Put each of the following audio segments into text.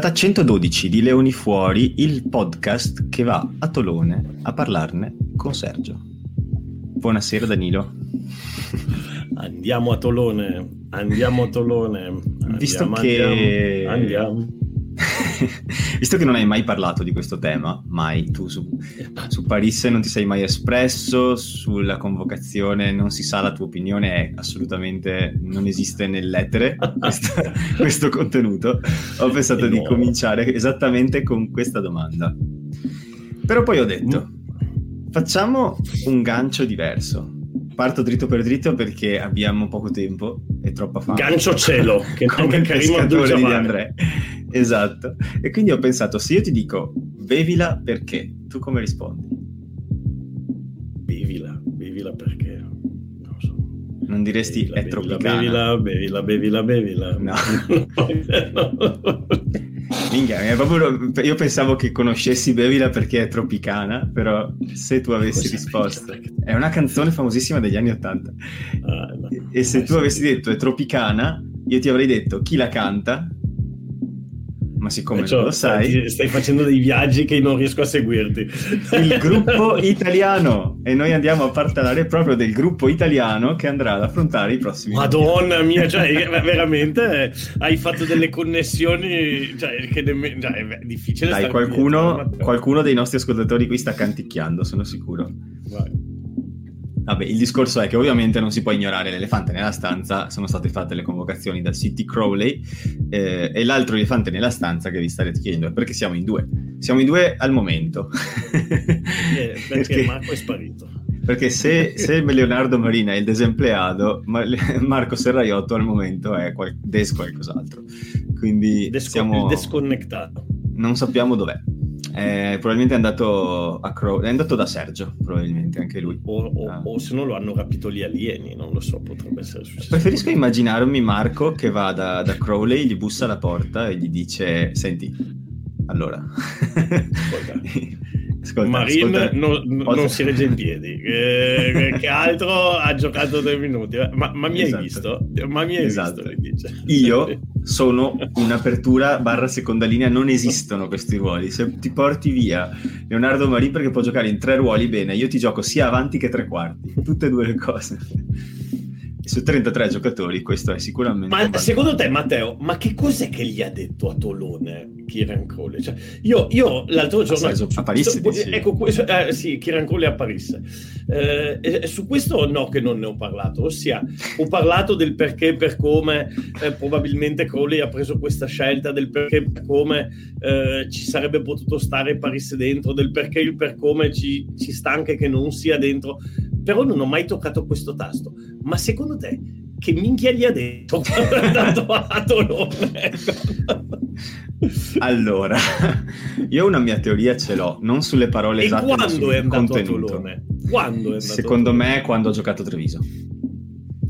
Puntata 112 di Leoni Fuori, il podcast che va a Tolone a parlarne con Sergio. Buonasera Danilo. Andiamo a Tolone, andiamo a Tolone. Andiamo, Visto che... Andiamo. Visto che non hai mai parlato di questo tema, mai tu su, su Parisse non ti sei mai espresso, sulla convocazione non si sa la tua opinione, è assolutamente non esiste nell'etere questo, questo contenuto, ho pensato di cominciare esattamente con questa domanda. Però poi ho detto, mm. facciamo un gancio diverso parto dritto per dritto perché abbiamo poco tempo e troppa fame. Gancio cielo, che come il pescatore di Andrea. Esatto. E quindi ho pensato, se io ti dico bevila perché, tu come rispondi? Bevila, bevila perché? Non so. Non diresti bevila, è tropicana? Bevila, bevila, bevila, bevila. No. Minchia, proprio, io pensavo che conoscessi Bevila perché è tropicana, però se tu avessi Cos'è risposto... È una canzone famosissima degli anni Ottanta. Ah, no. E se tu avessi detto è tropicana, io ti avrei detto chi la canta ma siccome cioè, non lo sai... Stai facendo dei viaggi che non riesco a seguirti. Il gruppo italiano! E noi andiamo a parlare proprio del gruppo italiano che andrà ad affrontare i prossimi... Madonna mia, cioè veramente eh, hai fatto delle connessioni... Cioè, che nemmeno, cioè, è difficile... Dai, qualcuno, qualcuno dei nostri ascoltatori qui sta canticchiando, sono sicuro. Vai. Vabbè, il discorso è che ovviamente non si può ignorare l'elefante nella stanza, sono state fatte le convocazioni da City Crowley eh, e l'altro elefante nella stanza che vi starete chiedendo è perché siamo in due. Siamo in due al momento. Eh, perché, perché Marco è sparito. Perché se, se, Leonardo Marina è il desempleato, Marco Serraiotto al momento è qual- des qualcos'altro. Quindi Desco- siamo... desconnectato. Non sappiamo dov'è. Eh, probabilmente è andato a Crow, è andato da Sergio, probabilmente anche lui. O, o, ah. o, se no lo hanno capito gli alieni, non lo so, potrebbe essere successo. Preferisco immaginarmi Marco che va da, da Crowley, gli bussa alla porta e gli dice: Senti, allora. Ascolta, Marin ascolta, non, non si regge in piedi, eh, che altro ha giocato due minuti. Ma, ma mi esatto. hai visto? Ma mi hai esatto. visto? Io sono un'apertura barra seconda linea, non esistono questi ruoli. Se ti porti via Leonardo Marin perché può giocare in tre ruoli bene, io ti gioco sia avanti che tre quarti, tutte e due le cose su 33 giocatori questo è sicuramente ma secondo te Matteo ma che cos'è che gli ha detto a Tolone Kieran Cole? Cioè, io, io, l'altro giorno a, a Parisse sto, ecco eh, sì Kieran Cole a Parisse eh, su questo no che non ne ho parlato ossia ho parlato del perché per come eh, probabilmente Crowley ha preso questa scelta del perché per come eh, ci sarebbe potuto stare Parisse dentro del perché il per come ci, ci sta anche che non sia dentro però non ho mai toccato questo tasto. Ma secondo te che minchia gli ha detto quando è andato a Tolone? allora, io una mia teoria ce l'ho, non sulle parole e esatte, quando è andato contenuto. a Tolone? Quando è andato Secondo me quando ha giocato a Treviso.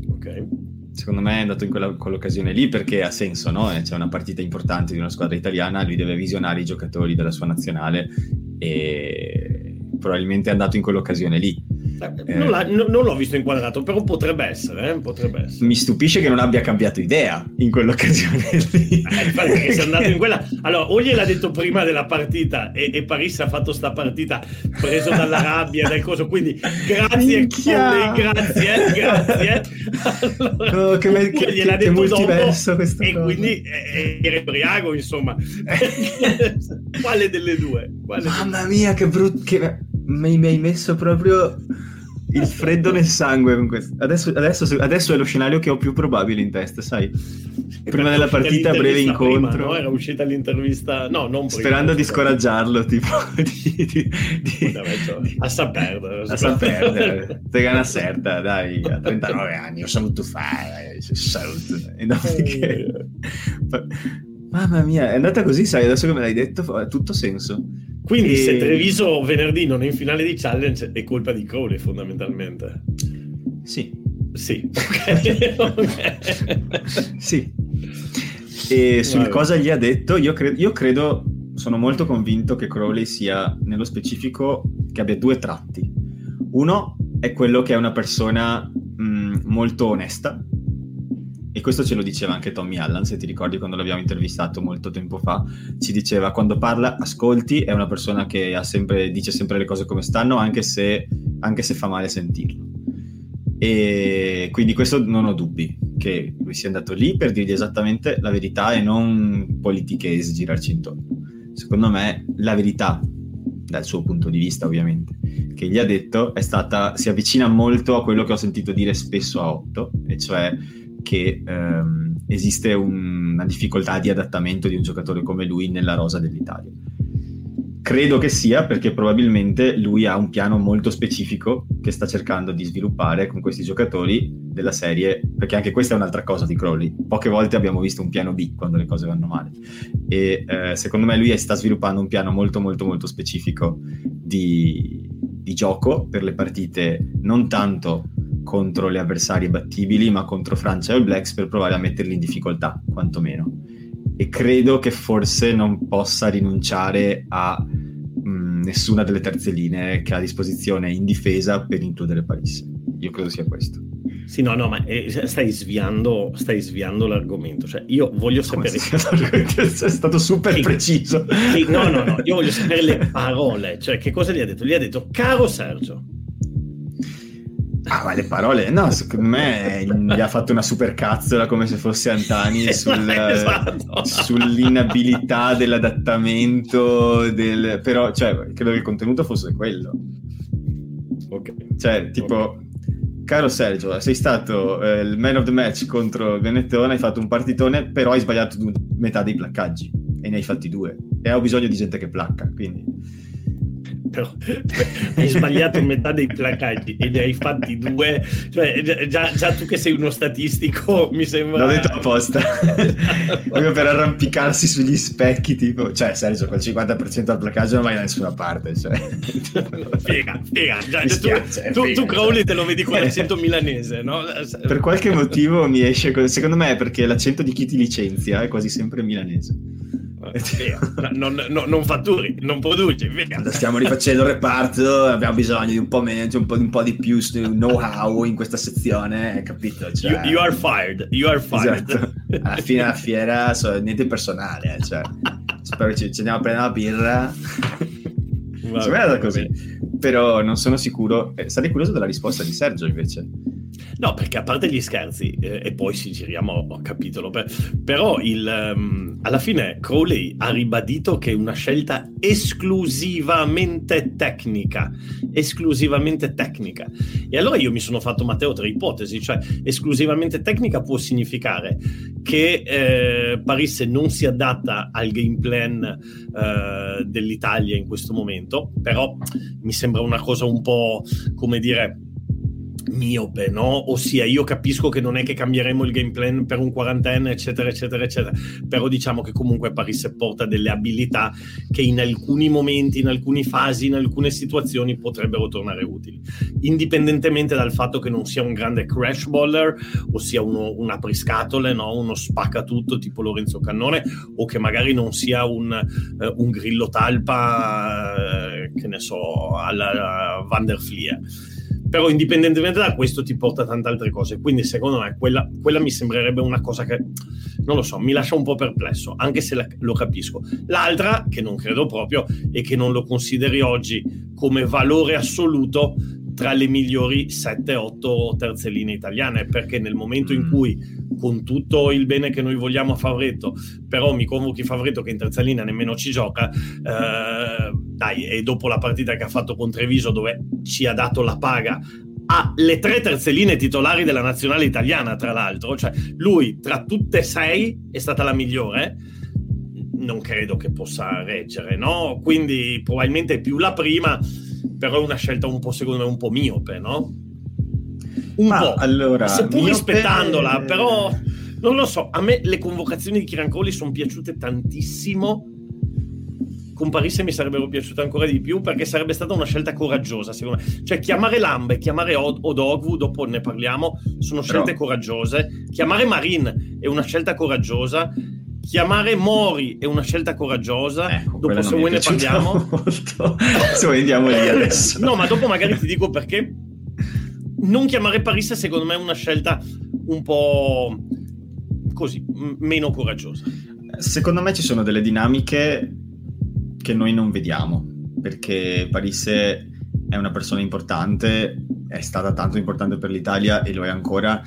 Ok. Secondo me è andato in quella, quell'occasione lì perché ha senso, no? Eh, c'è una partita importante di una squadra italiana, lui deve visionare i giocatori della sua nazionale e probabilmente è andato in quell'occasione lì eh, non, non, l'ho visto inquadrato, però potrebbe essere, eh? potrebbe essere, Mi stupisce che non abbia cambiato idea in quell'occasione lì. Eh, perché sei andato in quella... Allora, o gliel'ha detto prima della partita e, e Paris ha fatto sta partita preso dalla rabbia, dal coso, quindi grazie, Cole, grazie, grazie. Allora, oh, che, me, che, che, che multiverso questo E cosa. quindi eh, era embriago, insomma. Quale delle due? Quale Mamma mia, che brutto... Che... Mi hai messo proprio il freddo nel sangue con questo. Adesso, adesso, adesso, è lo scenario che ho più probabile in testa, sai? Prima della partita, breve incontro. Prima, no? Era uscita l'intervista, no, non prima, Sperando di scoraggiarlo, tipo. Di, di, di, a sapere. A sapere. Te una certa, dai, a 39 anni, ho saputo fare. Saluto. E dopodiché... Mamma mia, è andata così, sai, adesso che me l'hai detto, ha tutto senso. Quindi e... se Treviso venerdì non è in finale di challenge è colpa di Crowley fondamentalmente. Sì. Sì, ok. sì. E sul cosa gli ha detto, io, cre- io, credo, sono molto convinto che Crowley sia nello specifico che abbia due tratti. Uno è quello che è una persona mh, molto onesta e questo ce lo diceva anche Tommy Allan, se ti ricordi quando l'abbiamo intervistato molto tempo fa, ci diceva quando parla ascolti, è una persona che sempre, dice sempre le cose come stanno, anche se, anche se fa male sentirlo. E quindi questo non ho dubbi, che lui sia andato lì per dirgli esattamente la verità e non politichese, girarci intorno. Secondo me la verità, dal suo punto di vista ovviamente, che gli ha detto è stata, si avvicina molto a quello che ho sentito dire spesso a Otto, e cioè che ehm, esiste un, una difficoltà di adattamento di un giocatore come lui nella rosa dell'Italia. Credo che sia perché probabilmente lui ha un piano molto specifico che sta cercando di sviluppare con questi giocatori della serie, perché anche questa è un'altra cosa di Crowley. Poche volte abbiamo visto un piano B quando le cose vanno male e eh, secondo me lui sta sviluppando un piano molto molto molto specifico di, di gioco per le partite non tanto contro le avversarie battibili, ma contro Francia e All Blacks per provare a metterli in difficoltà, quantomeno. E credo che forse non possa rinunciare a mh, mm, nessuna delle terze linee che ha a disposizione in difesa per includere Paris. Io credo sia questo. Sì, no, no, ma eh, stai, sviando, stai sviando l'argomento. Cioè, io voglio sapere. È stato super sì, preciso. Sì, no, no, no, io voglio sapere le parole. Cioè, che cosa gli ha detto? Gli ha detto, caro Sergio, Ah, ma le parole, no, secondo me gli ha fatto una super cazzola come se fosse Antani sul, esatto. sull'inabilità dell'adattamento, del... però cioè, credo che il contenuto fosse quello. Ok. Cioè, tipo, okay. caro Sergio, sei stato eh, il man of the match contro il Venettone, hai fatto un partitone, però hai sbagliato metà dei placcaggi e ne hai fatti due. E ho bisogno di gente che placca, quindi però hai sbagliato metà dei placaggi e ne hai fatti due cioè già, già, tu che sei uno statistico mi sembra l'ho detto apposta proprio per arrampicarsi sugli specchi tipo cioè Sergio col 50% al placaggio non vai da nessuna parte cioè. figa figa già, spiace, tu, figa, tu, Crowley te lo vedi con l'accento milanese no? per qualche motivo mi esce secondo me è perché l'accento di chi ti licenzia è quasi sempre milanese non, non, non, fatturi, non produci. Via. Stiamo rifacendo il reparto, abbiamo bisogno di un po' meno, un po', un po di più know-how in questa sezione, capito? Cioè... You, you, are fired, you are fired. Esatto. Alla fine della fiera, so, niente personale, eh, cioè, spero che ci, ci andiamo a prendere una birra. Vabbè, così. Però non sono sicuro. Eh, sarei curioso della risposta di Sergio invece. No, perché a parte gli scherzi, eh, e poi ci giriamo a capitolo, per, però il, um, alla fine Crowley ha ribadito che è una scelta esclusivamente tecnica, esclusivamente tecnica. E allora io mi sono fatto, Matteo, tre ipotesi, cioè esclusivamente tecnica può significare che eh, Paris non si adatta al game plan eh, dell'Italia in questo momento, però mi sembra una cosa un po', come dire, miope, no? Ossia, io capisco che non è che cambieremo il game plan per un quarantenne, eccetera, eccetera, eccetera, però diciamo che comunque Paris porta delle abilità che in alcuni momenti, in alcune fasi, in alcune situazioni potrebbero tornare utili, indipendentemente dal fatto che non sia un grande crash baller, ossia uno, un apriscatole, no? Uno spacca tutto tipo Lorenzo Cannone, o che magari non sia un, uh, un grillo talpa, uh, che ne so, alla uh, Van der Flier però indipendentemente da questo ti porta tante altre cose. Quindi secondo me quella, quella, mi sembrerebbe una cosa che non lo so mi lascia un po' perplesso anche se la, lo capisco. L'altra che non credo proprio e che non lo consideri oggi come valore assoluto tra le migliori 7-8 terze linee italiane perché nel momento in mm. cui con tutto il bene che noi vogliamo a Favretto però mi convochi Favretto che in terza linea nemmeno ci gioca eh, dai e dopo la partita che ha fatto con Treviso dove ci ha dato la paga ha le tre terze linee titolari della nazionale italiana tra l'altro cioè lui tra tutte e sei è stata la migliore non credo che possa reggere no? quindi probabilmente più la prima però è una scelta un po', secondo me, un po' miope, no? Un Ma, po'. Allora, Seppur rispettandola, però non lo so. A me le convocazioni di Chirancoli sono piaciute tantissimo. Con Parisse mi sarebbero piaciute ancora di più perché sarebbe stata una scelta coraggiosa, secondo me. Cioè, chiamare Lambe, chiamare Od- Odogwu, dopo ne parliamo, sono scelte però... coraggiose. Chiamare Marin è una scelta coraggiosa chiamare Mori è una scelta coraggiosa. Ecco, dopo, se vuoi, ne parliamo. Se vuoi, andiamo lì adesso. no, ma dopo magari ti dico perché. Non chiamare Parisse, secondo me, è una scelta un po'. così, m- meno coraggiosa? Secondo me ci sono delle dinamiche che noi non vediamo, perché Parisse è una persona importante, è stata tanto importante per l'Italia e lo è ancora,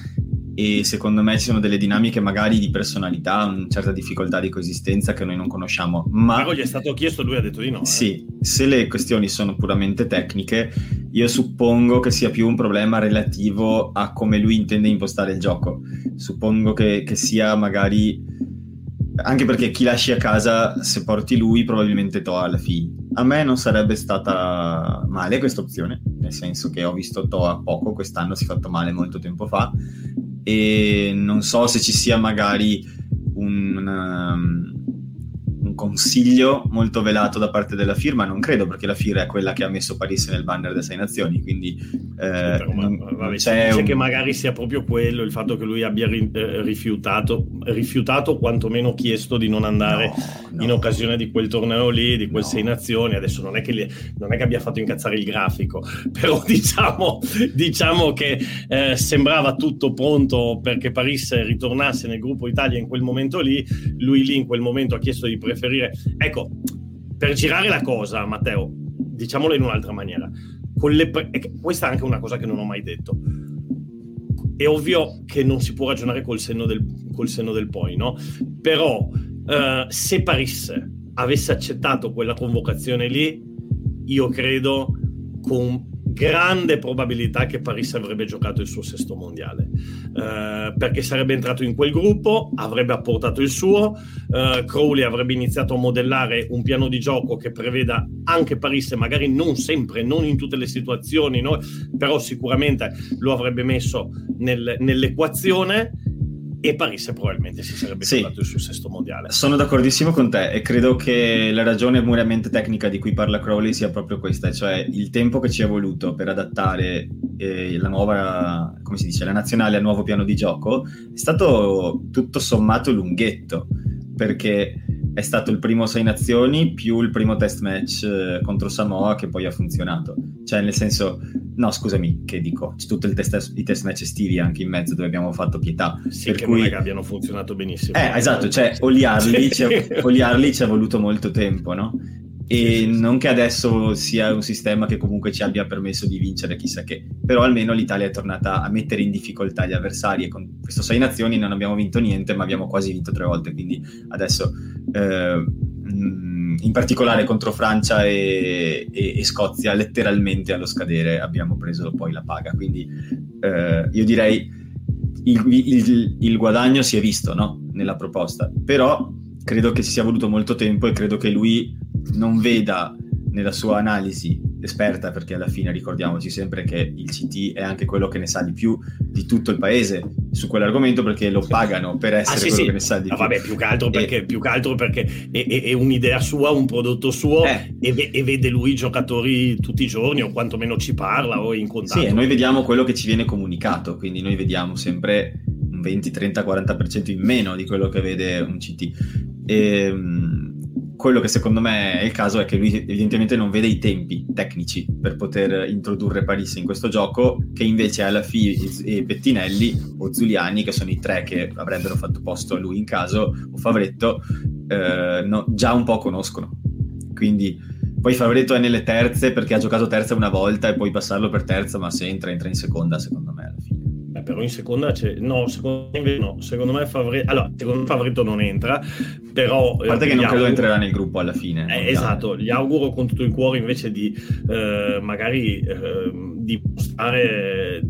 e secondo me ci sono delle dinamiche magari di personalità, una certa difficoltà di coesistenza che noi non conosciamo. Ma Però gli è stato chiesto, lui ha detto di no. Eh. Sì, se le questioni sono puramente tecniche, io suppongo che sia più un problema relativo a come lui intende impostare il gioco. Suppongo che, che sia magari anche perché chi lasci a casa, se porti lui, probabilmente Toa alla fine. A me non sarebbe stata male questa opzione, nel senso che ho visto Toa poco, quest'anno si è fatto male molto tempo fa, e non so se ci sia magari un, um, un consiglio molto velato da parte della firma, non credo perché la firma è quella che ha messo Parisse nel banner delle sei nazioni, quindi eh, sì, non, vabbè, c'è un... che magari sia proprio quello, il fatto che lui abbia ri- eh, rifiutato, rifiutato quantomeno chiesto di non andare no, no. in occasione di quel torneo lì, di quel no. sei nazioni, adesso non è, che li, non è che abbia fatto incazzare il grafico, però diciamo, diciamo che eh, sembrava tutto pronto perché Parisse ritornasse nel gruppo Italia in quel momento lì, lui lì in quel momento ha chiesto di preferire preferire... Ecco, per girare la cosa, Matteo, diciamolo in un'altra maniera, pre... questa è anche una cosa che non ho mai detto. È ovvio che non si può ragionare col senno del, col senno del poi, no? Però uh, se Parisse avesse accettato quella convocazione lì, io credo con grande probabilità che Paris avrebbe giocato il suo sesto mondiale, eh, perché sarebbe entrato in quel gruppo, avrebbe apportato il suo, eh, Crowley avrebbe iniziato a modellare un piano di gioco che preveda anche Paris, magari non sempre, non in tutte le situazioni, no? però sicuramente lo avrebbe messo nel, nell'equazione e Parisse probabilmente si sarebbe sì. trovato il suo sesto mondiale. Sono d'accordissimo con te e credo che la ragione puramente tecnica di cui parla Crowley sia proprio questa, cioè il tempo che ci è voluto per adattare eh, la nuova, come si dice, la nazionale al nuovo piano di gioco è stato tutto sommato lunghetto perché è stato il primo Sei Nazioni più il primo test match eh, contro Samoa che poi ha funzionato. Cioè, nel senso, no, scusami, che dico, c'è tutto test, i test match estivi anche in mezzo dove abbiamo fatto pietà. Sì, per cui... abbiano funzionato benissimo. Eh, esatto, cioè, oliarli, sì. ci è voluto molto tempo, no? E non che adesso sia un sistema che comunque ci abbia permesso di vincere chissà che, però almeno l'Italia è tornata a mettere in difficoltà gli avversari e con questo sei nazioni non abbiamo vinto niente ma abbiamo quasi vinto tre volte, quindi adesso eh, in particolare contro Francia e, e, e, Scozia letteralmente allo scadere abbiamo preso poi la paga, quindi eh, io direi il, il, il guadagno si è visto no? nella proposta, però credo che ci sia voluto molto tempo e credo che lui non veda nella sua analisi esperta, perché alla fine ricordiamoci sempre che il CT è anche quello che ne sa di più di tutto il paese su quell'argomento perché lo pagano per essere ah, sì, quello sì. che ne sa di no, più. Vabbè, più che altro perché, e... più che altro perché è, è, è, un'idea sua, un prodotto suo eh. e, e, vede lui i giocatori tutti i giorni o quantomeno ci parla o è in contatto. Sì, e noi vediamo quello che ci viene comunicato, quindi noi vediamo sempre un 20, 30, 40% in meno di quello che vede un CT. E, ehm, quello che secondo me è il caso è che lui evidentemente non vede i tempi tecnici per poter introdurre Parisi in questo gioco, che invece alla fine e Pettinelli o Zuliani, che sono i tre che avrebbero fatto posto a lui in caso, o Favretto, eh, no, già un po' conoscono. Quindi poi Favretto è nelle terze perché ha giocato terza una volta e puoi passarlo per terza, ma se entra, entra in seconda secondo me alla fine però in seconda c'è... No, secondo me no. Secondo me Favretto... Allora, secondo me Favretto non entra, però... A parte eh, che non credo auguro... entrerà nel gruppo alla fine. Eh, esatto, gli auguro con tutto il cuore invece di eh, magari eh, di mostrare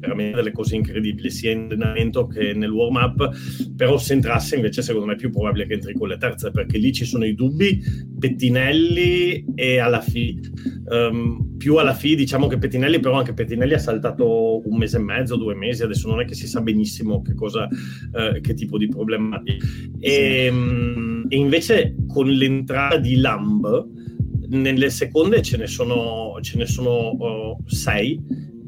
veramente delle cose incredibili sia in allenamento che nel warm up però se entrasse invece secondo me è più probabile che entri con le terze perché lì ci sono i dubbi Pettinelli e alla fine um, più alla fine diciamo che Pettinelli però anche Pettinelli ha saltato un mese e mezzo due mesi adesso non è che si sa benissimo che cosa uh, che tipo di problema e, um, e invece con l'entrata di Lamb nelle seconde ce ne sono, ce ne sono uh, sei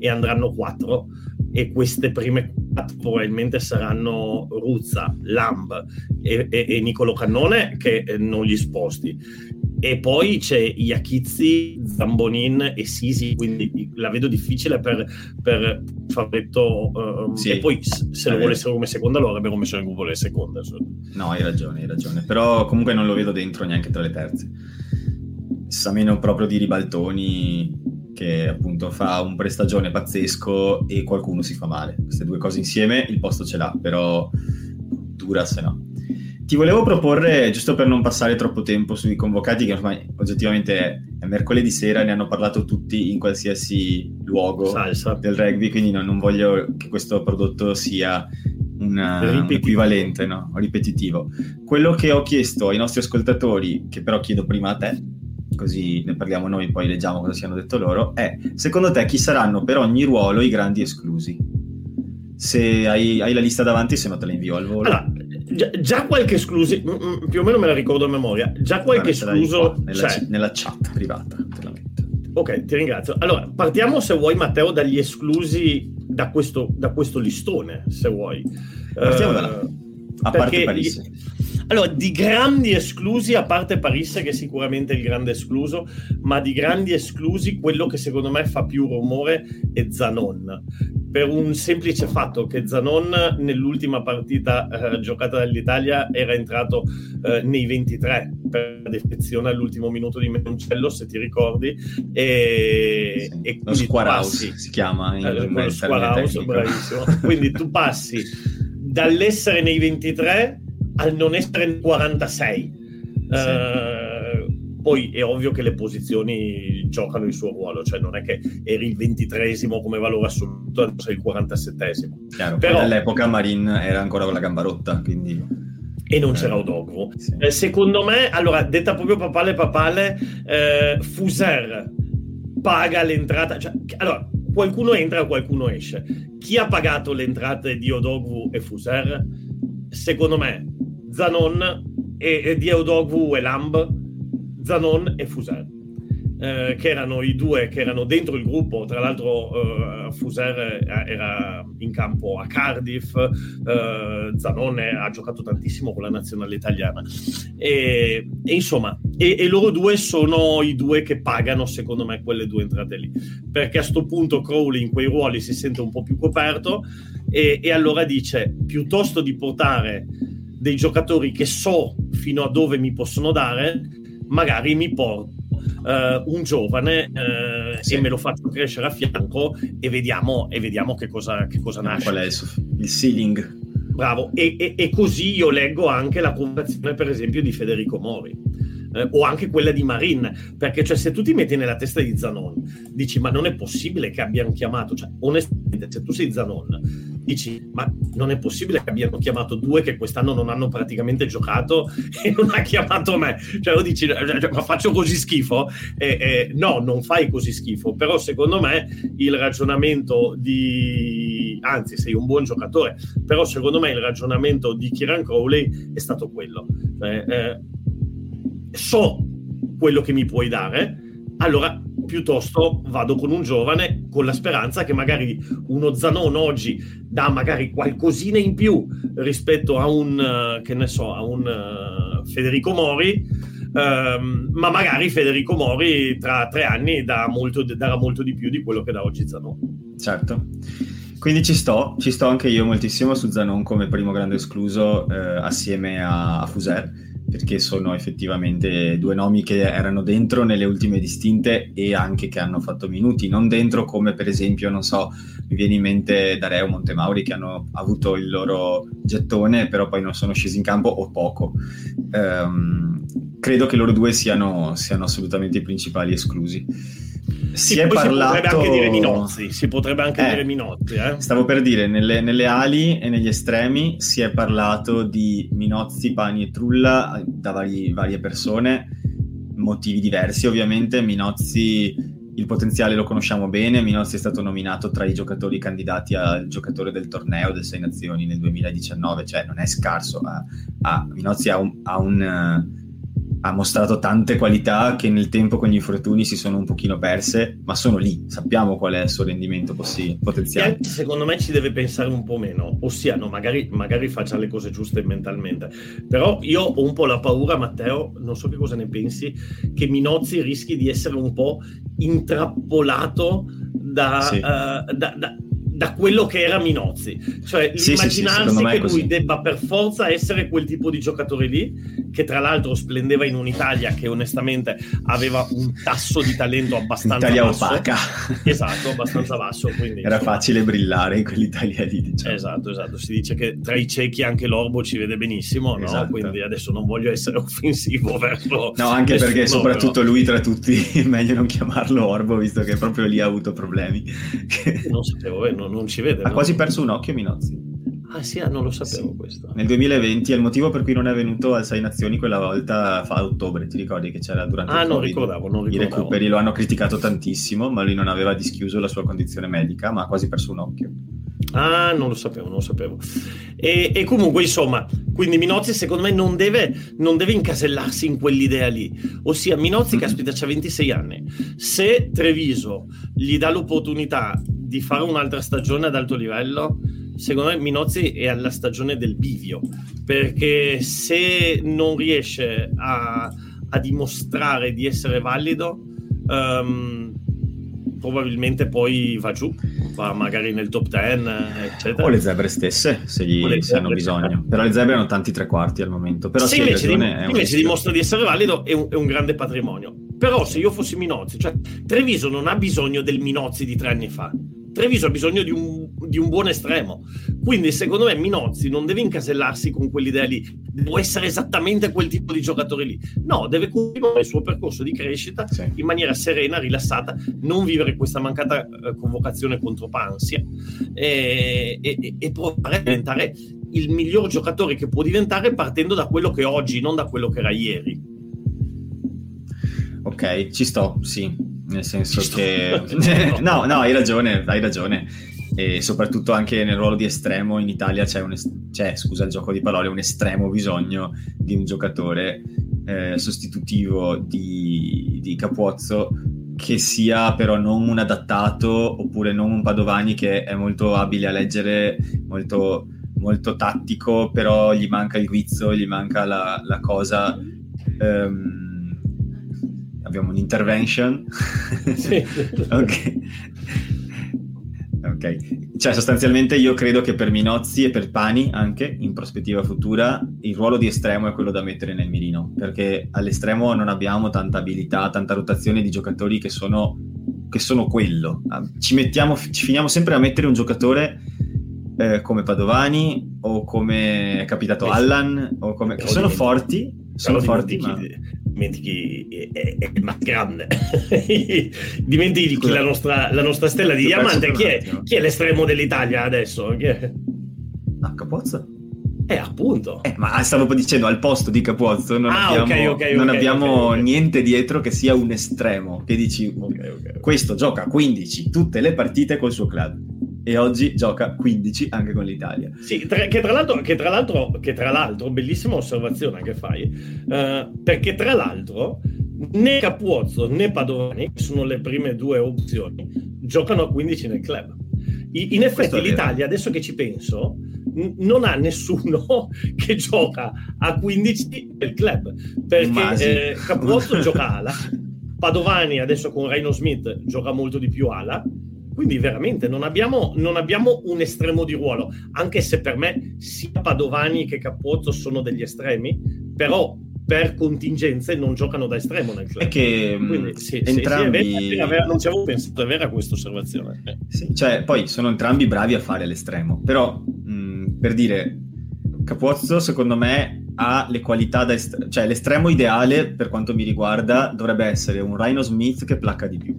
e andranno quattro e queste prime quattro probabilmente saranno Ruzza, Lamb e, e, e Nicolo Cannone che non gli sposti e poi c'è Iachizzi, Zambonin e Sisi, quindi la vedo difficile per, per Fabretto. Uh, sì, e poi se lo volessero come seconda lo avrebbero messo nel gruppo le seconde. No, hai ragione, hai ragione. Però comunque non lo vedo dentro neanche tra le terze. Sa meno proprio di Ribaltoni che appunto fa un prestagione pazzesco e qualcuno si fa male. Queste due cose insieme il posto ce l'ha, però dura se no. Ti volevo proporre, giusto per non passare troppo tempo sui convocati, che ormai oggettivamente è mercoledì sera, ne hanno parlato tutti in qualsiasi luogo Salsa. del rugby, quindi no, non voglio che questo prodotto sia una, un equivalente, no? ripetitivo. Quello che ho chiesto ai nostri ascoltatori, che però chiedo prima a te, così ne parliamo noi, poi leggiamo cosa ci hanno detto loro, è secondo te chi saranno per ogni ruolo i grandi esclusi? Se hai, hai la lista davanti, se no te la invio al volo. Allora, Già, qualche escluso, mm, mm, più o meno me la ricordo a memoria, già qualche escluso nella, c'è. nella chat privata. Ok, ti ringrazio. Allora, partiamo se vuoi Matteo dagli esclusi da questo, da questo listone, se vuoi. Partiamo uh, da là. A parte Parisse. Allora, di grandi esclusi, a parte Parisse, che è sicuramente il grande escluso, ma di grandi esclusi, quello che secondo me fa più rumore è Zanon. Per un semplice fatto che Zanon nell'ultima partita eh, giocata dall'Italia era entrato eh, nei 23 per defezione all'ultimo minuto di Menoncello, se ti ricordi. E, sì, e lo Square si chiama in eh, lo bravissimo. quindi tu passi dall'essere nei 23 al non essere nel 46. Sì. Uh, poi è ovvio che le posizioni giocano il suo ruolo, cioè non è che eri il ventitresimo come valore assoluto, adesso sei il 47esimo. Chiaro, Però all'epoca Marin era ancora con la gamba rotta, quindi... E non eh, c'era Odogwu. Sì. Eh, secondo me, allora, detta proprio papale papale, eh, Fuser paga l'entrata... Cioè, allora, qualcuno entra, qualcuno esce. Chi ha pagato le entrate di Odogwu e Fuser? Secondo me Zanon e, e Diodogwu e Lamb, Zanon e Fuser. Eh, che erano i due che erano dentro il gruppo. Tra l'altro, eh, Fuser era in campo a Cardiff, eh, Zanone ha giocato tantissimo con la nazionale italiana. E, e insomma, e, e, loro due sono i due che pagano, secondo me, quelle due entrate lì. Perché a questo punto Crowley in quei ruoli si sente un po' più coperto e, e allora dice: piuttosto di portare dei giocatori che so fino a dove mi possono dare, magari mi porto Uh, un giovane uh, sì. e me lo faccio crescere a fianco e vediamo, e vediamo che, cosa, che cosa nasce. Qual è il, il ceiling? Bravo, e, e, e, così io leggo anche la conversazione, per esempio, di Federico Mori. Eh, o anche quella di Marin, perché cioè, se tu ti metti nella testa di Zanon, dici ma non è possibile che abbiano chiamato, cioè onestamente se tu sei Zanon dici ma non è possibile che abbiano chiamato due che quest'anno non hanno praticamente giocato e non ha chiamato me? Cioè lo dici cioè, cioè, ma faccio così schifo? Eh, eh, no non fai così schifo però secondo me il ragionamento di anzi sei un buon giocatore però secondo me il ragionamento di Kieran Crowley è stato quello. Cioè, eh, so quello che mi puoi dare allora piuttosto vado con un giovane con la speranza che magari uno Zanon oggi dà magari qualcosina in più rispetto a un, uh, che ne so, a un uh, Federico Mori, uh, ma magari Federico Mori tra tre anni dà molto, darà molto di più di quello che dà oggi Zanon. Certo. Quindi ci sto, ci sto anche io moltissimo su Zanon come primo grande escluso eh, assieme a, a Fuser perché sono effettivamente due nomi che erano dentro nelle ultime distinte e anche che hanno fatto minuti, non dentro come per esempio, non so, mi viene in mente Dareo Montemauri che hanno avuto il loro gettone però poi non sono scesi in campo o poco. Um, credo che loro due siano, siano assolutamente i principali esclusi. Si, è parlato... si potrebbe anche dire Minozzi, si potrebbe anche eh, dire Minozzi. Eh? Stavo per dire, nelle, nelle, ali e negli estremi si è parlato di Minozzi, Pani e Trulla eh, da vari, varie persone, motivi diversi ovviamente. Minozzi, il potenziale lo conosciamo bene, Minozzi è stato nominato tra i giocatori candidati al giocatore del torneo del Sei Nazioni nel 2019, cioè non è scarso. Ha, ha, Minozzi ha un... Ha un ha mostrato tante qualità che nel tempo con gli infortuni si sono un pochino perse, ma sono lì, sappiamo qual è il suo rendimento possi- potenziale. E secondo me ci deve pensare un po' meno, ossia no, magari, magari faccia le cose giuste mentalmente, però io ho un po' la paura, Matteo, non so che cosa ne pensi, che Minozzi rischi di essere un po' intrappolato da, sì. uh, da, da da quello che era Minozzi. Cioè, sì, immaginarsi sì, sì, che lui debba per forza essere quel tipo di giocatore lì, che tra l'altro splendeva in un'Italia che onestamente aveva un tasso di talento abbastanza Italia basso. opaca. Esatto, abbastanza basso. Quindi, era insomma... facile brillare in quell'Italia lì, diciamo. Esatto, esatto. Si dice che tra i ciechi anche l'Orbo ci vede benissimo, no? Esatto. Quindi adesso non voglio essere offensivo verso... No, anche perché soprattutto però... lui tra tutti, è meglio non chiamarlo Orbo, visto che proprio lì ha avuto problemi. non sapevo, eh, non, non ci vede. Ha no? quasi perso un occhio Minozzi. Ah sì, ah, non lo sapevo sì. questo. Nel 2020 è il motivo per cui non è venuto al Sei Nazioni quella volta fa ottobre, ti ricordi che c'era durante ah, il non ricordavo, non ricordavo. I recuperi lo hanno criticato tantissimo, ma lui non aveva dischiuso la sua condizione medica, ma ha quasi perso un occhio. Ah, non lo sapevo, non lo sapevo. E, e comunque, insomma, quindi Minozzi secondo me non deve, non deve, incasellarsi in quell'idea lì. Ossia, Minozzi, mm-hmm. caspita, ha 26 anni. Se Treviso gli dà l'opportunità di fare un'altra stagione ad alto livello, secondo me Minozzi è alla stagione del bivio, perché se non riesce a, a dimostrare di essere valido, um, probabilmente poi va giù, va magari nel top 10, eccetera. O le zebre stesse, se, gli, se hanno bisogno. Però le zebre hanno tanti tre quarti al momento. Però se invece, dim- invece dimostra di essere valido, è un, è un, grande patrimonio. Però se io fossi Minozzi, cioè Treviso non ha bisogno del Minozzi di tre anni fa Treviso ha bisogno di un, di un, buon estremo. Quindi, secondo me, Minozzi non deve incasellarsi con quell'idea lì. Devo essere esattamente quel tipo di giocatore lì. No, deve continuare il suo percorso di crescita sì. in maniera serena, rilassata, non vivere questa mancata eh, convocazione contro Pansia e, e, e provare a diventare il miglior giocatore che può diventare partendo da quello che è oggi, non da quello che era ieri. Ok, ci sto, sì nel senso che... no, no, hai ragione, hai ragione. E soprattutto anche nel ruolo di estremo in Italia c'è, un est- c'è scusa il gioco di parole, un estremo bisogno di un giocatore eh, sostitutivo di, di Capuozzo che sia però non un adattato oppure non un Padovani che è molto abile a leggere, molto, molto tattico, però gli manca il guizzo, gli manca la, la cosa... Um, abbiamo un intervention. Sì. ok. Ok, cioè sostanzialmente io credo che per Minozzi e per Pani anche in prospettiva futura il ruolo di estremo è quello da mettere nel mirino perché all'estremo non abbiamo tanta abilità, tanta rotazione di giocatori che sono, che sono quello. Ah, ci, mettiamo, ci finiamo sempre a mettere un giocatore eh, come Padovani o come è capitato Allan o come, che sono forti, sono forti ma dimentichi è, è il grande dimentichi Scusa. la nostra, la nostra stella di diamante chi è, chi è, l'estremo dell'Italia adesso? Chi è? Ah, Capozza eh, appunto. Eh, ma stavo dicendo, al posto di Capozzo non ah, abbiamo, okay, okay, non okay, abbiamo niente dietro che sia un estremo. Che dici, questo gioca 15 tutte le partite col suo club e oggi gioca 15 anche con l'Italia. Sì, tra, che, tra l'altro, che, tra l'altro, che tra l'altro, bellissima osservazione che fai, uh, perché tra l'altro né Capuozzo né Padovani, che sono le prime due opzioni, giocano a 15 nel club. I, in effetti l'Italia, adesso che ci penso, n- non ha nessuno che gioca a 15 nel club, perché eh, Capuozzo gioca ala, Padovani adesso con Reino Smith gioca molto di più ala, quindi veramente non abbiamo, non abbiamo, un estremo di ruolo, anche se per me sia Padovani che Capozzo sono degli estremi, però per contingenze non giocano da estremo nel club. È che Quindi, sì, entrambi... Sì, sì, vera, non ci avevo pensato, è vera questa osservazione. Eh. Sì, cioè, poi sono entrambi bravi a fare l'estremo, però mh, per dire, Capozzo secondo me ha le qualità da estremo, cioè l'estremo ideale per quanto mi riguarda dovrebbe essere un Rhino Smith che placca di più.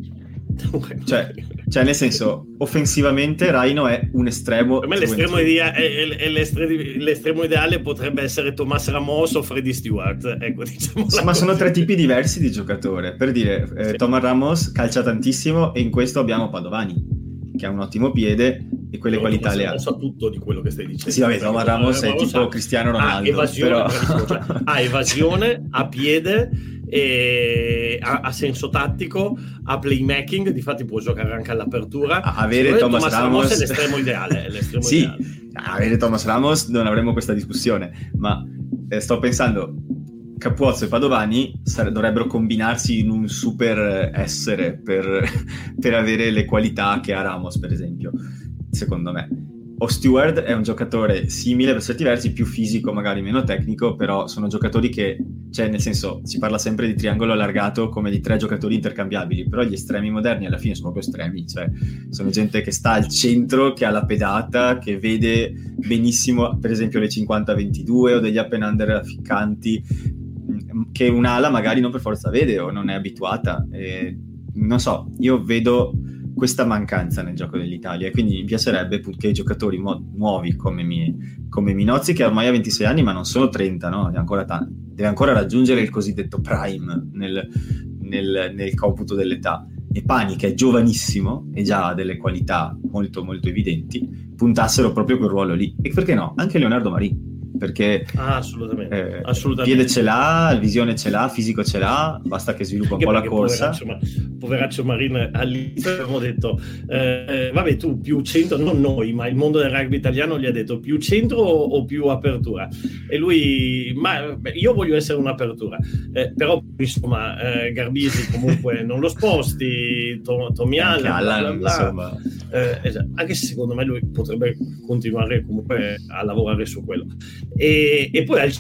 cioè, cioè, nel senso, offensivamente Rhino è un estremo. Per me l'estremo, idea, è, è l'estremo, l'estremo, ideale potrebbe essere Thomas Ramos o Freddy Stewart. Ecco, diciamo sì, ma sono tre tipi diversi di giocatore. Per dire, eh, sì. Thomas Ramos calcia tantissimo e in questo abbiamo Padovani, che ha un ottimo piede, e quelle Però qualità le ha. Non so tutto di quello che stai dicendo. Sì, vabbè, Thomas Ramos è tipo. Cristiano Ronaldo. Ha evasione, però... cioè, ha evasione, ha piede, ha, ha, senso tattico, ha playmaking, difatti può giocare anche all'apertura. Avere Thomas, Thomas Ramos... Ramos... è l'estremo ideale. È l'estremo sì, ideale. avere Thomas Ramos non avremmo questa discussione, ma eh, sto pensando Capuozzo e Padovani sare- dovrebbero combinarsi in un super essere per, per avere le qualità che ha Ramos, per esempio, secondo me. O Stewart è un giocatore simile per certi versi, più fisico, magari meno tecnico, però sono giocatori che, cioè nel senso, si parla sempre di triangolo allargato come di tre giocatori intercambiabili, però gli estremi moderni alla fine sono proprio estremi, cioè sono gente che sta al centro, che ha la pedata, che vede benissimo per esempio le 50-22 o degli up and under ficcanti, che un'ala magari non per forza vede o non è abituata. E, non so, io vedo questa mancanza nel gioco dell'Italia. Quindi mi piacerebbe che i giocatori mu- nuovi come, mi, come, Minozzi, che ormai ha 26 anni, ma non sono 30, no? Ancora, t- deve ancora raggiungere il cosiddetto prime nel, nel, nel computo dell'età. E Pani, che è giovanissimo e già ha delle qualità molto, molto evidenti, puntassero proprio quel ruolo lì. E perché no? Anche Leonardo Marini perché ah, assolutamente, eh, assolutamente. piede ce l'ha, visione ce l'ha, fisico ce l'ha, basta che sviluppa un po' la corsa. Poveraccio, poveraccio Marin all'inizio abbiamo detto, eh, vabbè tu più centro, non noi, ma il mondo del rugby italiano gli ha detto più centro o, più apertura? E lui, ma beh, io voglio essere un'apertura, eh, però insomma eh, Garbisi comunque non lo sposti, to, Tomiala, bla, bla, bla. Eh, esatto. anche se secondo me lui potrebbe continuare comunque a lavorare su quello. E, e poi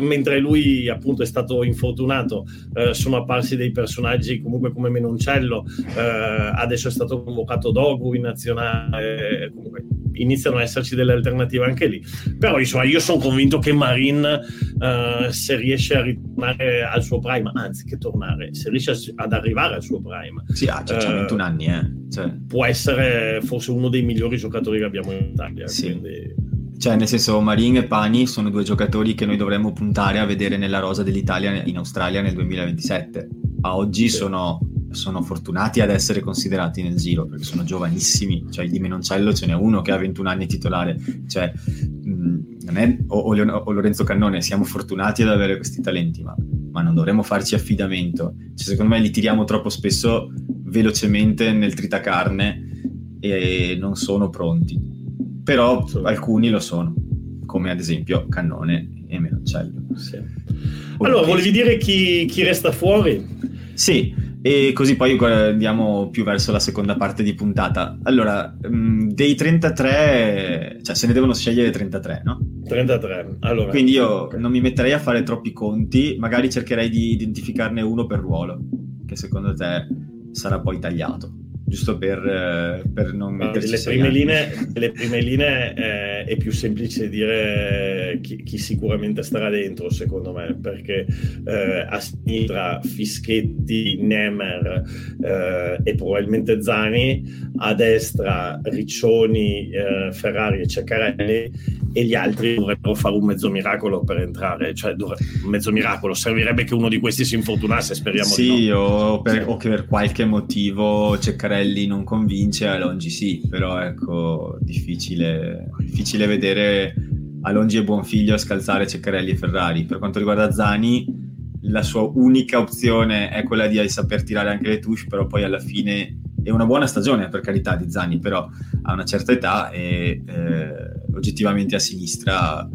mentre lui appunto è stato infortunato eh, sono apparsi dei personaggi comunque come Menoncello eh, adesso è stato convocato Dogu in nazionale comunque iniziano ad esserci delle alternative anche lì però insomma io sono convinto che Marin eh, se riesce a ritornare al suo prime anzi che tornare se riesce ad arrivare al suo prime sì ha già 21 anni eh. cioè. può essere forse uno dei migliori giocatori che abbiamo in Italia sì. quindi cioè, nel senso, Marin e Pani sono due giocatori che noi dovremmo puntare a vedere nella rosa dell'Italia in Australia nel 2027. A oggi sì. sono, sono, fortunati ad essere considerati nel giro perché sono giovanissimi. Cioè, di Menoncello ce n'è uno che ha 21 anni titolare. Cioè, mh, è, o, o, o, Lorenzo Cannone, siamo fortunati ad avere questi talenti, ma, ma non dovremmo farci affidamento. Cioè, secondo me li tiriamo troppo spesso velocemente nel tritacarne e non sono pronti però alcuni lo sono, come ad esempio Cannone e Menoncello. Sì. Allora, volevi dire chi, chi, resta fuori? Sì, e così poi andiamo più verso la seconda parte di puntata. Allora, mm, dei 33, cioè se ne devono scegliere 33, no? 33, allora. Quindi io okay. non mi metterei a fare troppi conti, magari cercherei di identificarne uno per ruolo, che secondo te sarà poi tagliato giusto per, eh, per non no, metterci le prime linee, le prime linee eh, è più semplice dire chi, chi, sicuramente starà dentro secondo me perché eh, a sinistra Fischetti, Nemer eh, e probabilmente Zani a destra Riccioni, eh, Ferrari e Ceccarelli e gli altri dovrebbero fare un mezzo miracolo per entrare, cioè dovre- un mezzo miracolo, servirebbe che uno di questi si infortunasse, speriamo sì, di no. o, per, o che per qualche motivo Ceccarelli non convince, Alongi sì, però ecco, difficile, difficile vedere Alongi e Buonfiglio scalzare Ceccarelli e Ferrari. Per quanto riguarda Zani, la sua unica opzione è quella di saper tirare anche le touche, però poi alla fine è una buona stagione per carità di Zani, però ha una certa età e eh, oggettivamente a sinistra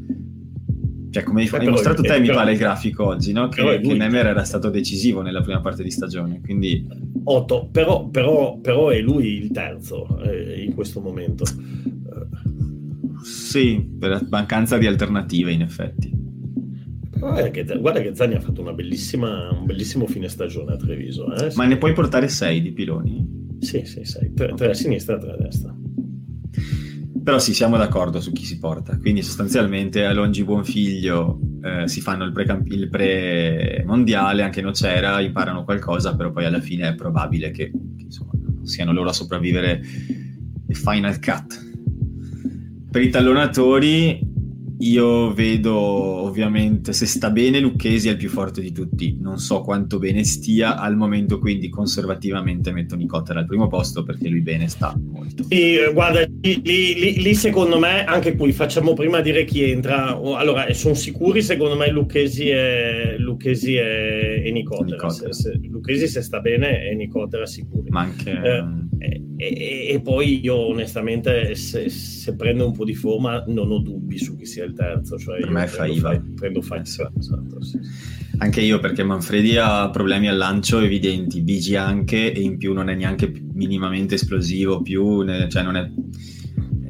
cioè come hai, hai mostrato te mi pare il grafico oggi no? che, che Nemer era stato decisivo nella prima parte di stagione quindi 8 però, però, però, è lui il terzo eh, in questo momento sì per mancanza di alternative in effetti guarda che, guarda che Zani ha fatto una bellissima, un bellissimo fine stagione a Treviso eh? ma ne puoi portare 6 di piloni? Sì, sì, sì. Tre, okay. a sinistra e tre a destra. Però sì, siamo d'accordo su chi si porta. Quindi sostanzialmente Alongi Buonfiglio eh, si fanno il, pre il pre-mondiale, anche Nocera, imparano qualcosa, però poi alla fine è probabile che, che insomma, siano loro a sopravvivere il final cut. Per i tallonatori io vedo ovviamente se sta bene Lucchesi è il più forte di tutti, non so quanto bene stia al momento, quindi conservativamente metto Nicotera al primo posto perché lui bene sta molto. Sì, guarda, lì, lì, lì, secondo me anche qui facciamo prima dire chi entra. Allora, sono sicuri secondo me Lucchesi e, Lucchesi e, e Nicotera. Nicotera. Se, se, Lucchesi se sta bene e Nicotera sicuri. Ma anche... Eh, e, e, poi io onestamente se, se, prendo un po' di forma non ho dubbi su chi sia il terzo. Cioè per me è Faiva. Prendo Faiva, esatto, sì. Anche io perché Manfredi ha problemi al lancio evidenti, Bigi anche e in più non è neanche minimamente esplosivo, più, cioè non è,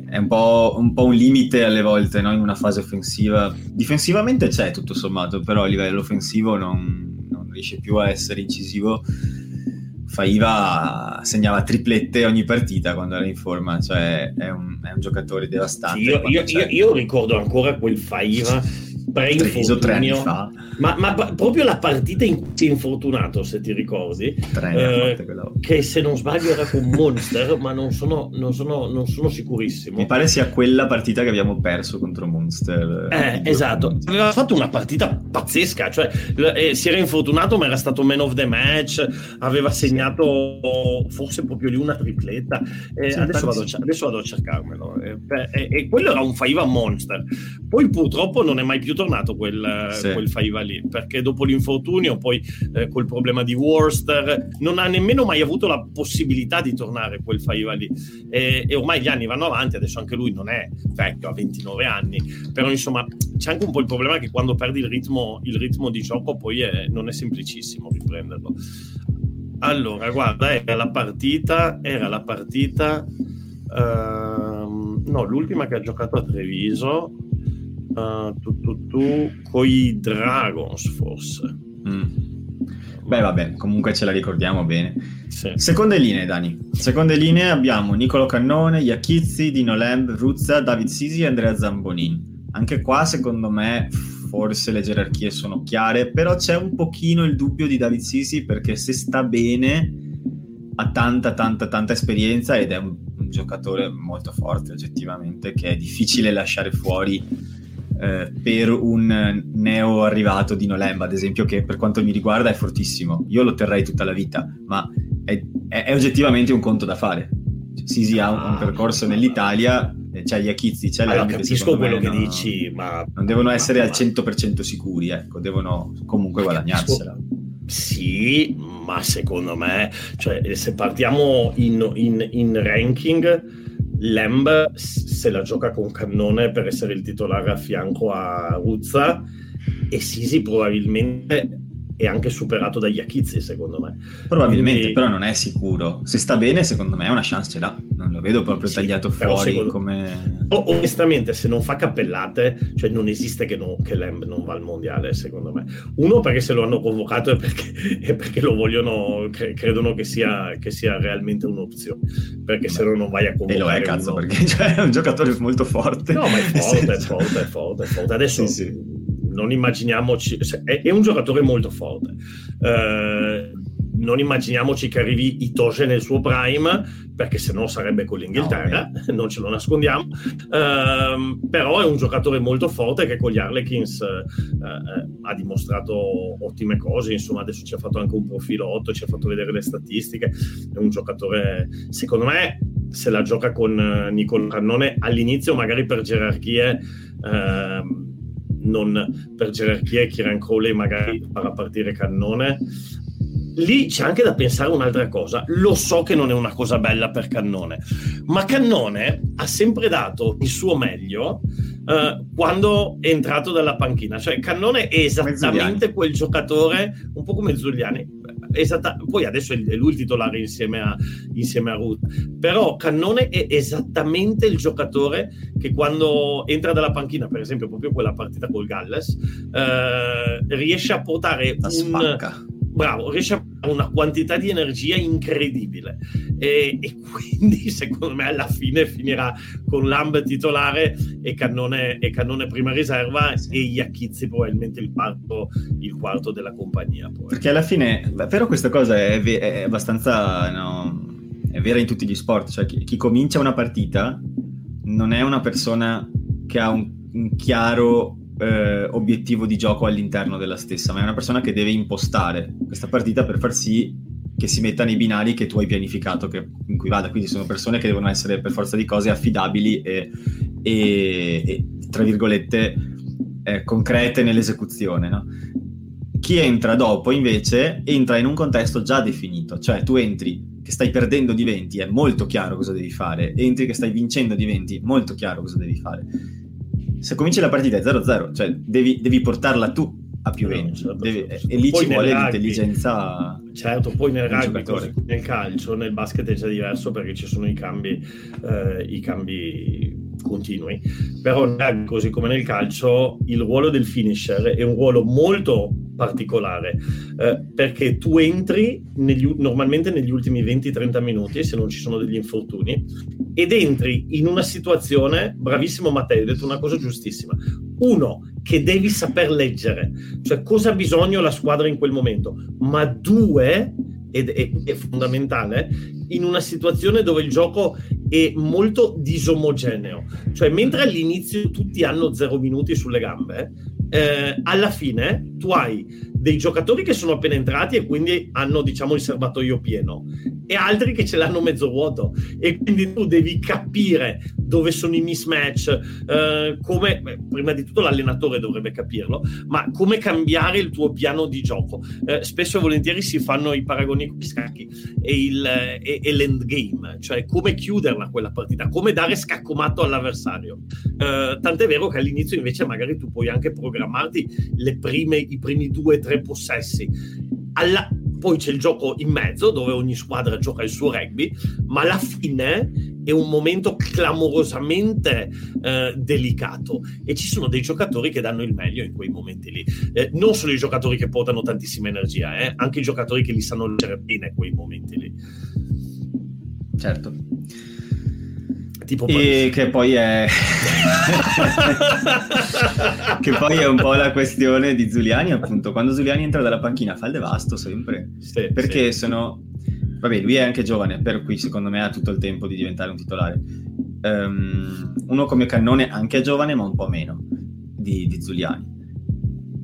è un, po', un, po', un limite alle volte no? in una fase offensiva. Difensivamente c'è tutto sommato, però a livello offensivo non riesce più a essere incisivo Faiva segnava triplette ogni partita quando era in forma, cioè è un, è un giocatore devastante. Sì, io, io, io, io, ricordo ancora quel Faiva pre-infortunio, ma, ma, proprio la partita in cui si è infortunato, se ti ricordi, eh, che se non sbaglio era con Monster, ma non sono, non, sono, non sono, sicurissimo. Mi pare sia quella partita che abbiamo perso contro Monster. Eh, esatto, aveva fatto una partita pazzesca, cioè eh, si era infortunato ma era stato man of the match, aveva segnato forse proprio lì una tripletta. Eh, sì, adesso, vado, adesso, vado, a cercarmelo. Eh, e quello era un Faiva Monster. Poi purtroppo non è mai più tornato quel, sì. quel Faiva lì, perché dopo l'infortunio, poi eh, col problema di Worcester, non ha nemmeno mai avuto la possibilità di tornare quel Faiva lì. E, e, ormai gli anni vanno avanti, adesso anche lui non è vecchio, ha 29 anni, però insomma c'è anche un po' il problema che quando perdi il ritmo, il ritmo di gioco poi è, non è semplicissimo riprenderlo. Allora, guarda, era la partita, era la partita, uh, no, l'ultima che ha giocato a Treviso, uh, tu, tu, tu, coi Dragons forse. Mm. Beh, vabbè, comunque ce la ricordiamo bene. Sì. Seconde linee, Dani. Seconde linee abbiamo Nicolo Cannone, Iachizzi, Dino Lamb, Ruzza, David Sisi e Andrea Zambonin. Anche qua, secondo me, forse le gerarchie sono chiare, però c'è un pochino il dubbio di David Sisi perché se sta bene ha tanta, tanta, tanta esperienza ed è un, un giocatore molto forte oggettivamente che è difficile lasciare fuori eh, per un neo arrivato di Nolemba, ad esempio, che per quanto mi riguarda è fortissimo. Io lo terrei tutta la vita, ma è, è, è oggettivamente un conto da fare. Sisi ha un, un percorso nell'Italia, c'è cioè gli Achizzi, c'è allora, capisco quello che non, dici, ma non devono essere ma, al 100% sicuri, ecco, devono comunque guadagnarsela. Sì, ma secondo me, cioè, se partiamo in, in, in ranking, Lamb se la gioca con cannone per essere il titolare a fianco a Ruzza e Sisi probabilmente è anche superato dagli Achizzi secondo me. Probabilmente Quindi... però non è sicuro. Se sta bene secondo me una chance ce l'ha. Non lo vedo proprio sì, tagliato fuori secondo... come onestamente se non fa cappellate cioè non esiste che, no, che Lamb non va al mondiale secondo me. Uno perché se lo hanno convocato e perché, e perché lo vogliono cre- credono che sia, che sia, realmente un'opzione. Perché Beh, se no non vai a convocare e lo è cazzo uno... perché cioè, è un giocatore molto forte. No ma è forte, è forte, è forte, è forte. adesso sì, sì non immaginiamoci, è, è, un giocatore molto forte. Eh, non immaginiamoci che arrivi Itoge nel suo prime, perché se no sarebbe con l'Inghilterra, no, non ce lo nascondiamo. Eh, però è un giocatore molto forte che con gli Harlequins eh, eh ha dimostrato ottime cose. Insomma, adesso ci ha fatto anche un profilotto, ci ha fatto vedere le statistiche. È un giocatore, secondo me, se la gioca con eh, Nicolo Cannone all'inizio, magari per gerarchie. Eh, non per gerarchia Kieran Crowley magari farà partire Cannone. Lì c'è anche da pensare un'altra cosa. Lo so che non è una cosa bella per Cannone, ma Cannone ha sempre dato il suo meglio uh, quando è entrato dalla panchina. Cioè, Cannone è esattamente quel giocatore, un po' come Zuliani, esatta, poi adesso è lui il titolare insieme a, insieme a Ruth, però Cannone è esattamente il giocatore che quando entra dalla panchina, per esempio proprio quella partita col Galles, eh, riesce a portare La un... Bravo, riesce a una quantità di energia incredibile e, e, quindi secondo me alla fine finirà con Lamb titolare e Cannone, e Cannone prima riserva e Iachizzi probabilmente il quarto, il quarto della compagnia. Poi. Perché alla fine, però questa cosa è, è abbastanza... No, è vera in tutti gli sport, cioè chi, chi comincia una partita non è una persona che ha un un chiaro eh, obiettivo di gioco all'interno della stessa, ma è una persona che deve impostare questa partita per far sì che si metta nei binari che tu hai pianificato che, in cui vada. Quindi sono persone che devono essere per forza di cose affidabili e, e, e tra virgolette, eh, concrete nell'esecuzione. No? Chi entra dopo invece entra in un contesto già definito, cioè tu entri che stai perdendo di 20, è molto chiaro cosa devi fare, entri che stai vincendo di 20, molto chiaro cosa devi fare. Se cominci la partita è 0-0, cioè devi, devi portarla tu a più 20 no, certo. e lì poi ci vuole rugby, l'intelligenza certo poi nel rugby così, nel calcio nel basket è già diverso perché ci sono i cambi eh, i cambi continui. Però così come nel calcio, il ruolo del finisher è un ruolo molto particolare eh, perché tu entri negli, normalmente negli ultimi 20-30 minuti, se non ci sono degli infortuni, ed entri in una situazione, bravissimo Matteo, hai detto una cosa giustissima. Uno, che devi saper leggere, cioè cosa ha bisogno la squadra in quel momento, ma due, ed è, è fondamentale, in una situazione dove il gioco è molto disomogeneo. Cioè, mentre all'inizio tutti hanno zero minuti sulle gambe, eh, alla fine tu hai dei giocatori che sono appena entrati e quindi hanno diciamo il serbatoio pieno e altri che ce l'hanno mezzo vuoto. E quindi tu devi capire dove sono i mismatch eh, come beh, prima di tutto l'allenatore dovrebbe capirlo ma come cambiare il tuo piano di gioco. Eh, spesso e volentieri si fanno i paragoni con gli scacchi e, il, e, e l'endgame cioè come chiuderla quella partita come dare scaccomato all'avversario. Eh, tant'è vero che all'inizio invece magari tu puoi anche programmarti prime, i primi due tre possessi. Alla, poi c'è il gioco in mezzo dove ogni squadra gioca il suo rugby, ma alla fine è un momento clamorosamente eh, delicato e ci sono dei giocatori che danno il meglio in quei momenti lì. Eh, non solo i giocatori che portano tantissima energia, eh, anche i giocatori che li sanno leggere bene quei momenti lì. Certo tipo e che poi è che poi è un po' la questione di Zuliani appunto. Quando Zuliani entra dalla panchina fa il devasto sempre. Sì, perché sì. sono vabbè lui è anche giovane per cui secondo me ha tutto il tempo di diventare un titolare. Um, uno come Cannone anche giovane ma un po' meno di, di Zuliani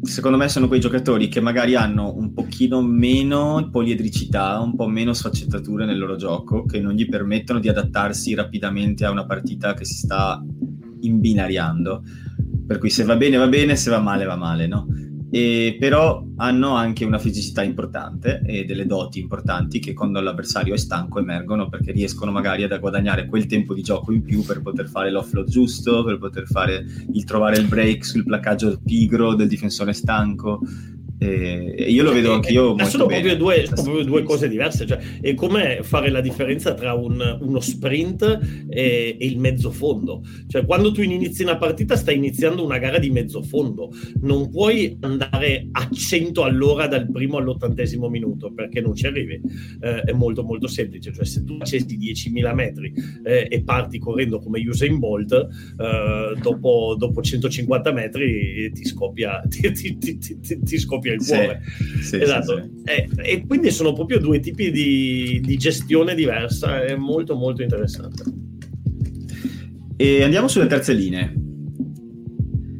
secondo me sono quei giocatori che magari hanno un pochino meno poliedricità, un po' meno sfaccettature nel loro gioco, che non gli permettono di adattarsi rapidamente a una partita che si sta imbinariando. Per cui se va bene va bene, se va male va male, no? E però hanno anche una fisicità importante e delle doti importanti che quando l'avversario è stanco emergono perché riescono magari ad guadagnare quel tempo di gioco in più per poter fare l'offload giusto, per poter fare il trovare il break sul placcaggio pigro del difensore stanco e io lo vedo anche io. Ma sono, proprio due, sono proprio due, cose diverse. Cioè, è come fare la differenza tra un, uno sprint e, e, il mezzo fondo. Cioè, quando tu inizi una partita, stai iniziando una gara di mezzo fondo. Non puoi andare a 100 all'ora dal primo all'ottantesimo minuto perché non ci arrivi. Eh, è molto, molto semplice. Cioè, se tu accesi 10.000 metri eh, e parti correndo come Usain Bolt, eh, dopo, dopo, 150 metri ti scoppia, ti, ti, ti, ti scoppia il cuore. Sì, esatto. Sì, sì. E, eh, e, quindi sono proprio due tipi di, di gestione diversa, è molto molto interessante. E andiamo sulle terze linee.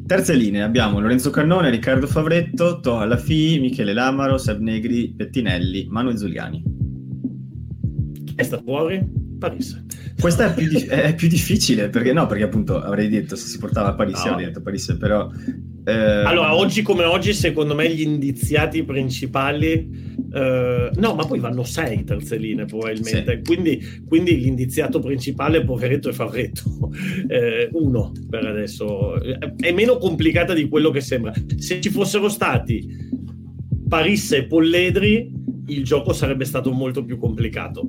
Terze linee abbiamo Lorenzo Cannone, Riccardo Favretto, Toa Lafi, Michele Lamaro, Seb Negri, Pettinelli, Manu Zuliani. È stato fuori? Paris. Questa è più, di- è più, difficile perché no, perché appunto avrei detto se si portava a Paris, no. avrei detto Paris, però eh... Allora, oggi come oggi, secondo me gli indiziati principali eh... no, ma poi vanno sei terze linee probabilmente. Sì. Quindi, quindi, l'indiziato principale poveretto e Favretto. Eh, uno per adesso è meno complicata di quello che sembra. Se ci fossero stati Paris e Polledri, il gioco sarebbe stato molto più complicato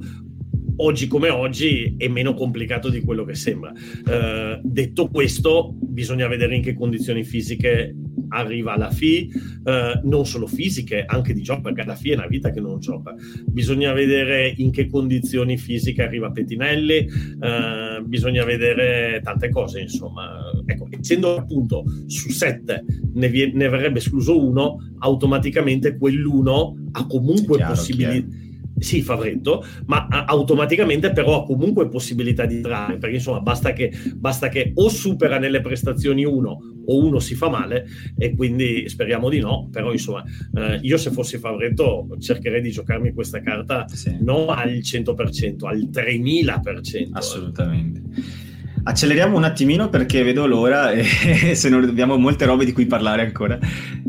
oggi come oggi è meno complicato di quello che sembra. Eh, detto questo, bisogna vedere in che condizioni fisiche arriva la FI, eh, non solo fisiche, anche di gioco, perché la FI è una vita che non gioca. Bisogna vedere in che condizioni fisiche arriva Pettinelli, eh, bisogna vedere tante cose, insomma. Ecco, essendo appunto su sette ne, vie- ne verrebbe escluso uno, automaticamente quell'uno ha comunque possibilità sì, favoretto, ma automaticamente però ha comunque possibilità di entrare, perché insomma basta che, basta che o supera nelle prestazioni uno o uno si fa male e quindi speriamo di no, però insomma eh, io se fossi favoretto cercherei di giocarmi questa carta sì. non al 100%, al 3000%. Assolutamente. Acceleriamo un attimino perché vedo l'ora e se non abbiamo molte robe di cui parlare ancora.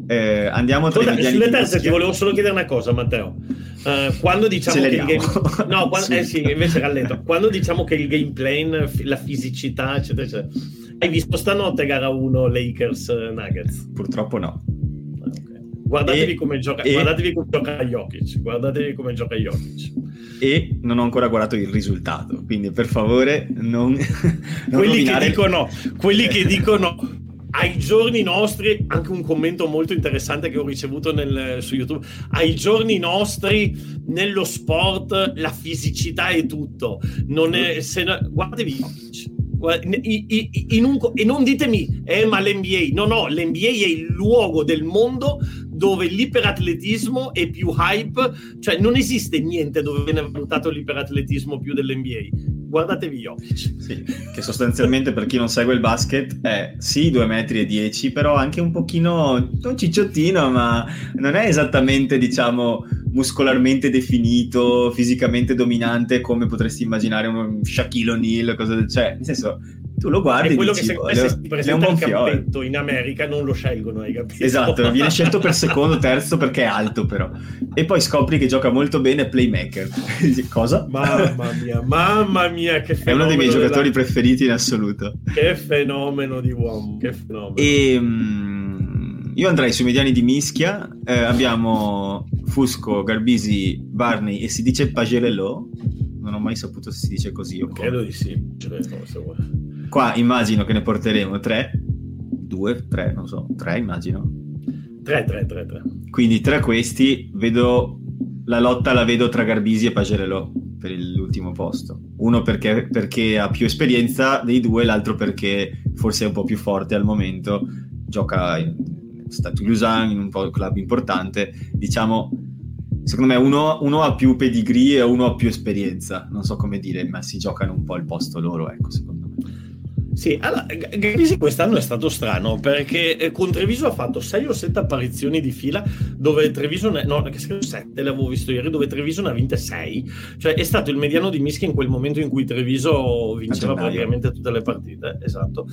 Eh, andiamo tra Scusa, Sulle terze ti volevo solo chiedere una cosa, Matteo. Uh, quando diciamo che il game... No, quando... sì. Eh sì, invece rallento. Quando diciamo che il gameplay, la fisicità, eccetera, eccetera. Hai visto stanotte gara 1 Lakers Nuggets? Purtroppo no. Guardatevi, e, come gioca, e, guardatevi come gioca Jokic. Guardatevi come gioca Jokic. E non ho ancora guardato il risultato, quindi per favore non, non quelli, che dicono, quelli che dicono ai giorni nostri, anche un commento molto interessante che ho ricevuto nel, su YouTube, ai giorni nostri nello sport la fisicità è tutto. Non è, se, guardatevi Jokic in un, e non ditemi, eh, ma l'NBA, no, no, l'NBA è il luogo del mondo dove l'iperatletismo è più hype, cioè non esiste niente dove viene valutato l'iperatletismo più dell'NBA. Guardatevi Jokic. Sì, che sostanzialmente per chi non segue il basket è sì 2 metri e 10, però anche un pochino, non cicciottino, ma non è esattamente, diciamo, muscolarmente definito, fisicamente dominante come potresti immaginare un Shaquille O'Neal, cosa del... cioè, nel senso, tu lo guardi è quello dici, che se, se si presenta il campetto in America non lo scelgono hai capito? esatto viene scelto per secondo terzo perché è alto però. E poi scopri che gioca molto bene playmaker. Cosa? mamma mia mamma mia che fenomeno è uno dei miei giocatori della... preferiti in assoluto. Che fenomeno di uomo che fenomeno. E um, io andrei sui mediani di mischia. Eh, abbiamo Fusco, Garbisi, Barney e si dice Pagerello non ho mai saputo se si dice così o credo di sì Qua immagino che ne porteremo tre, due, tre, non so, tre immagino. Tre, tre, tre, tre. Quindi tra questi vedo la lotta la vedo tra Garbisi e Pagerello per l'ultimo posto. Uno perché, perché, ha più esperienza dei due, l'altro perché forse è un po' più forte al momento, gioca in Stato Lusan, in un club importante. Diciamo, secondo me uno, uno, ha più pedigree e uno ha più esperienza. Non so come dire, ma si giocano un po' il posto loro, ecco, secondo me. Sì, allora, Grisi quest'anno è stato strano perché eh, con Treviso ha fatto 6 o 7 apparizioni di fila dove Treviso, ne, no, che 7 l'avevo visto ieri, dove Treviso ne ha vinte 6. Cioè è stato il mediano di Mischia in quel momento in cui Treviso vinceva praticamente tutte le partite, esatto.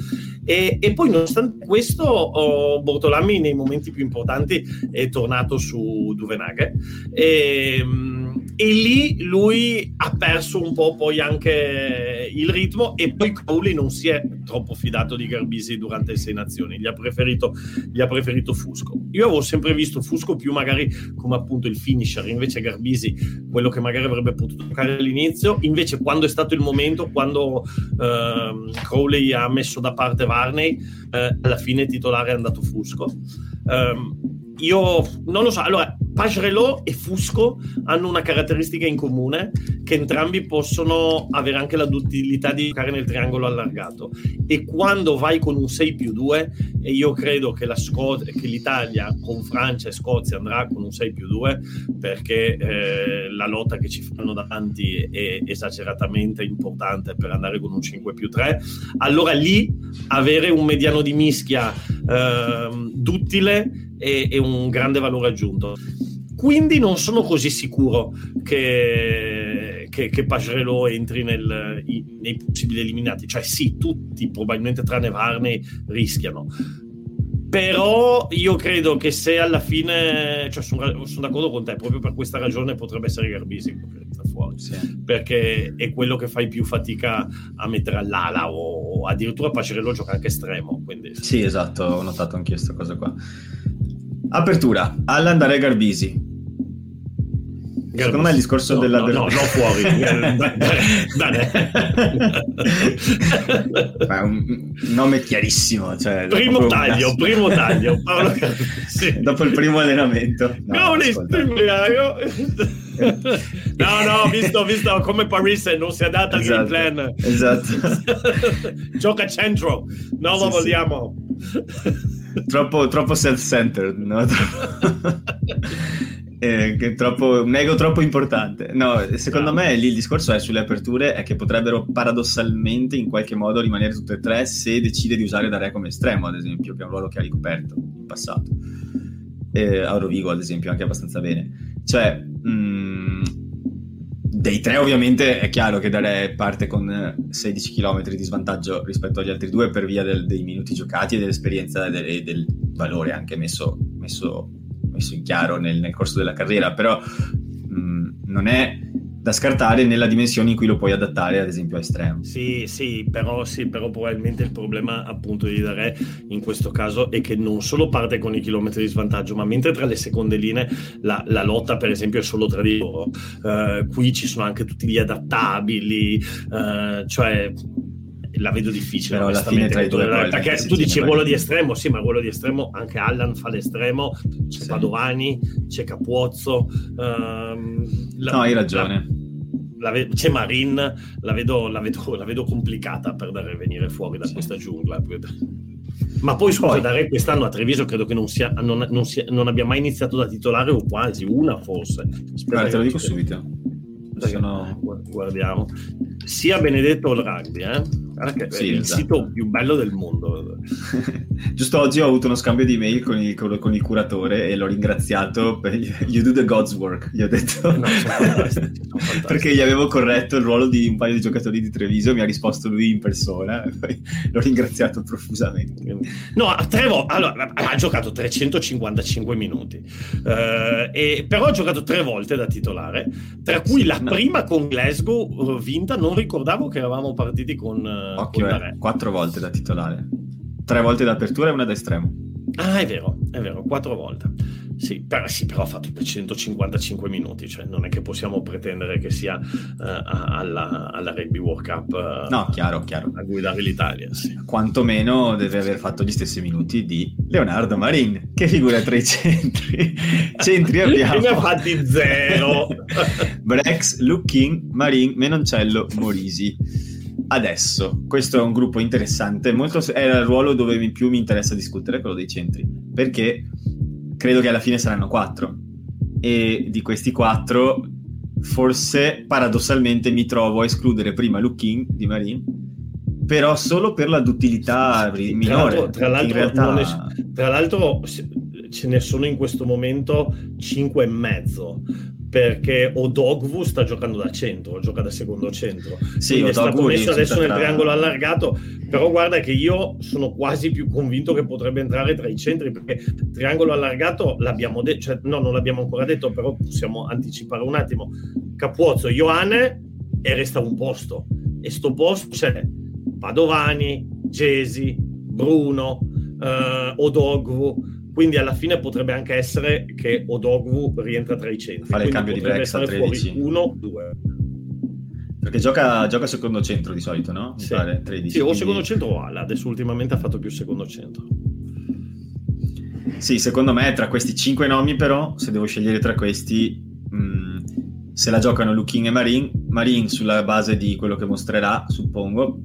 E, e poi nonostante questo oh, Bortolami nei momenti più importanti è tornato su Duvenaghe e, e lì lui ha perso un po' poi anche il ritmo e poi Crowley non si è troppo fidato di Garbisi durante le sei nazioni, gli ha, preferito, gli ha preferito Fusco. Io avevo sempre visto Fusco più magari come appunto il finisher, invece Garbisi quello che magari avrebbe potuto giocare all'inizio, invece quando è stato il momento, quando eh, Crowley ha messo da parte Varney, eh, alla fine titolare è andato Fusco. Um, io non lo so, allora Pagerelot e Fusco hanno una caratteristica in comune che entrambi possono avere anche la duttilità di giocare nel triangolo allargato. E quando vai con un 6 più 2 e io credo che, la Sco- che l'Italia con Francia e Scozia andrà con un 6 più 2 perché eh, la lotta che ci fanno davanti è esageratamente importante per andare con un 5 più 3 allora lì avere un mediano di mischia eh, duttile è, è un grande valore aggiunto. Quindi non sono così sicuro che, che, che Pagerello entri nel, i, nei possibili eliminati. Cioè sì, tutti probabilmente tranne Varney rischiano. Però io credo che se alla fine, cioè sono, sono d'accordo con te, proprio per questa ragione potrebbe essere Garbisi fuori, sì. perché è quello che fai più fatica a mettere all'ala o addirittura Pacerello gioca anche estremo. Quindi... Sì, esatto, ho notato anche questa cosa qua. Apertura, all'andare Garbisi. Garbisi. Secondo me il discorso no, della... No, no, no fuori. È un nome chiarissimo. Cioè, primo taglio, primo taglio. Paolo sì. Dopo il primo allenamento. No, no No, no, visto, visto come Paris non si adatta esatto, al game plan. Esatto. Gioca centro, non lo sì, vogliamo. Sì. troppo, troppo self-centered, no? eh, è troppo, un ego troppo importante. No, secondo no. me lì il discorso è sulle aperture è che potrebbero paradossalmente in qualche modo rimanere tutte e tre se decide di usare Dare come estremo, ad esempio, che è un ruolo che ha ricoperto in passato. Eh, a Rovigo, ad esempio, anche abbastanza bene. Cioè, mm, dei tre ovviamente è chiaro che Dare parte con 16 km di svantaggio rispetto agli altri due per via del, dei minuti giocati e dell'esperienza e del, del valore anche messo, messo messo in chiaro nel, nel corso della carriera, però mh, non è da scartare nella dimensione in cui lo puoi adattare ad esempio a estremo. Sì, sì, però, sì, però probabilmente il problema appunto di Dare in questo caso è che non solo parte con i chilometri di svantaggio, ma mentre tra le seconde linee la, la lotta per esempio è solo tra di loro, uh, qui ci sono anche tutti gli adattabili, uh, cioè la vedo difficile. Però alla fine tra i due perché tu dici ruolo di estremo, sì, ma ruolo di estremo anche Allan fa l'estremo, c'è sì. Padovani, c'è Capuozzo. Um, la, no, hai ragione. La, la, c'è Marin, la vedo, la, vedo, la vedo, complicata per dare venire fuori da sì. questa giungla. Ma poi scusa, Dare quest'anno a Treviso credo che non, sia, non, non, sia, non, abbia mai iniziato da titolare o quasi una forse. Spero te lo dico subito. Sono... Guardiamo. Sia Benedetto il rugby, eh? Sì, il esatto. sito più bello del mondo. Giusto oggi ho avuto uno scambio di mail con il, con il curatore e l'ho ringraziato per You do the God's work, gli ho detto. No, Perché gli avevo corretto il ruolo di un paio di giocatori di Treviso, mi ha risposto lui in persona, l'ho ringraziato profusamente. No, Trevo allora, ha giocato 355 minuti, uh, e, però ha giocato tre volte da titolare, tra cui sì, la no. prima con Glasgow eh, vinta, non ricordavo che eravamo partiti con eh, Occhio, eh, quattro volte da titolare. Tre volte d'apertura e una da estremo. Ah, è vero, è vero, quattro volte. Sì, però, sì, però ha fatto 155 minuti, cioè non è che possiamo pretendere che sia uh, alla, alla, Rugby World Cup uh, no, chiaro, chiaro. a guidare l'Italia. Sì. Quantomeno deve aver fatto gli stessi minuti di Leonardo Marin, che figura tra i centri. centri abbiamo. ne ha fatti zero. Brex, Luckin, Marin, Menoncello, Morisi adesso. Questo è un gruppo interessante, molto, è il ruolo dove più mi interessa discutere, quello dei centri, perché credo che alla fine saranno quattro. E di questi quattro, forse paradossalmente mi trovo a escludere prima Lukin di Marin, però solo per la duttilità minore. Tra l'altro, tra l'altro, realtà... tra l'altro ce ne sono in questo momento cinque e mezzo perché Odogwu sta giocando da centro, gioca da secondo centro. Sì, Quindi è stato messo adesso nel triangolo allargato, però guarda che io sono quasi più convinto che potrebbe entrare tra i centri, perché triangolo allargato l'abbiamo detto, cioè, no, non l'abbiamo ancora detto, però possiamo anticipare un attimo. Capuozzo, Ioane e resta un posto. E sto posto c'è Padovani, Gesi, Bruno, eh, Odogwu, quindi alla fine potrebbe anche essere che Odogwu rientra tra i centri. Fare il cambio di Brex a 13. 1, 2. Perché gioca, gioca, secondo centro di solito, no? Sì, pare, 13, sì quindi... o secondo centro o ala. Adesso ultimamente ha fatto più secondo centro. Sì, secondo me tra questi cinque nomi però, se devo scegliere tra questi, mh, mm, se la giocano Lukin e Marin, Marin sulla base di quello che mostrerà, suppongo,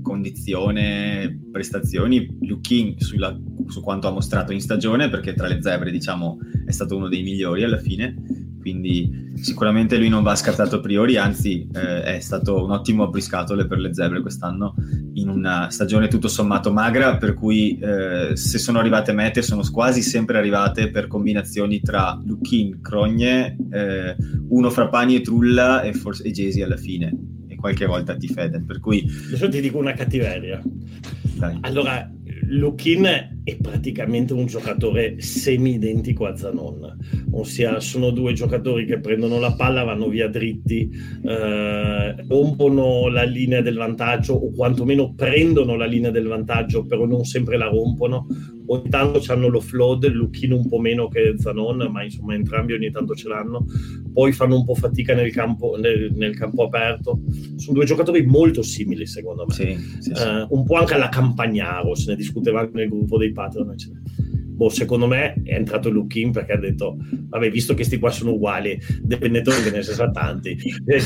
condizione, prestazioni, Lukin sulla, su quanto ha mostrato in stagione, perché tra le zebre diciamo è stato uno dei migliori alla fine, quindi sicuramente lui non va scartato a priori, anzi eh, è stato un ottimo appriscatole per le zebre quest'anno in una stagione tutto sommato magra, per cui eh, se sono arrivate mete sono quasi sempre arrivate per combinazioni tra Lukin, Crogne, eh, uno fra Pani e Trulla e, forse, e Gesi alla fine qualche volta ti fede. Per cui... Adesso ti dico una cattiveria. Dai. Allora, Lukin è praticamente un giocatore semi-identico a Zanon, ossia sono due giocatori che prendono la palla, vanno via dritti, eh, rompono la linea del vantaggio o quantomeno prendono la linea del vantaggio, però non sempre la rompono, ogni tanto hanno l'offload, Lucchino un po' meno che Zanon, ma insomma entrambi ogni tanto ce l'hanno, poi fanno un po' fatica nel campo, nel, nel campo aperto. Sono due giocatori molto simili secondo me, sì, sì, sì. Uh, un po' anche alla Campagnaro, se ne discuteva anche nel gruppo dei Patreon, boh, secondo me è entrato Lukin perché ha detto vabbè visto che questi qua sono uguali dipendente che ne sa tanti eh,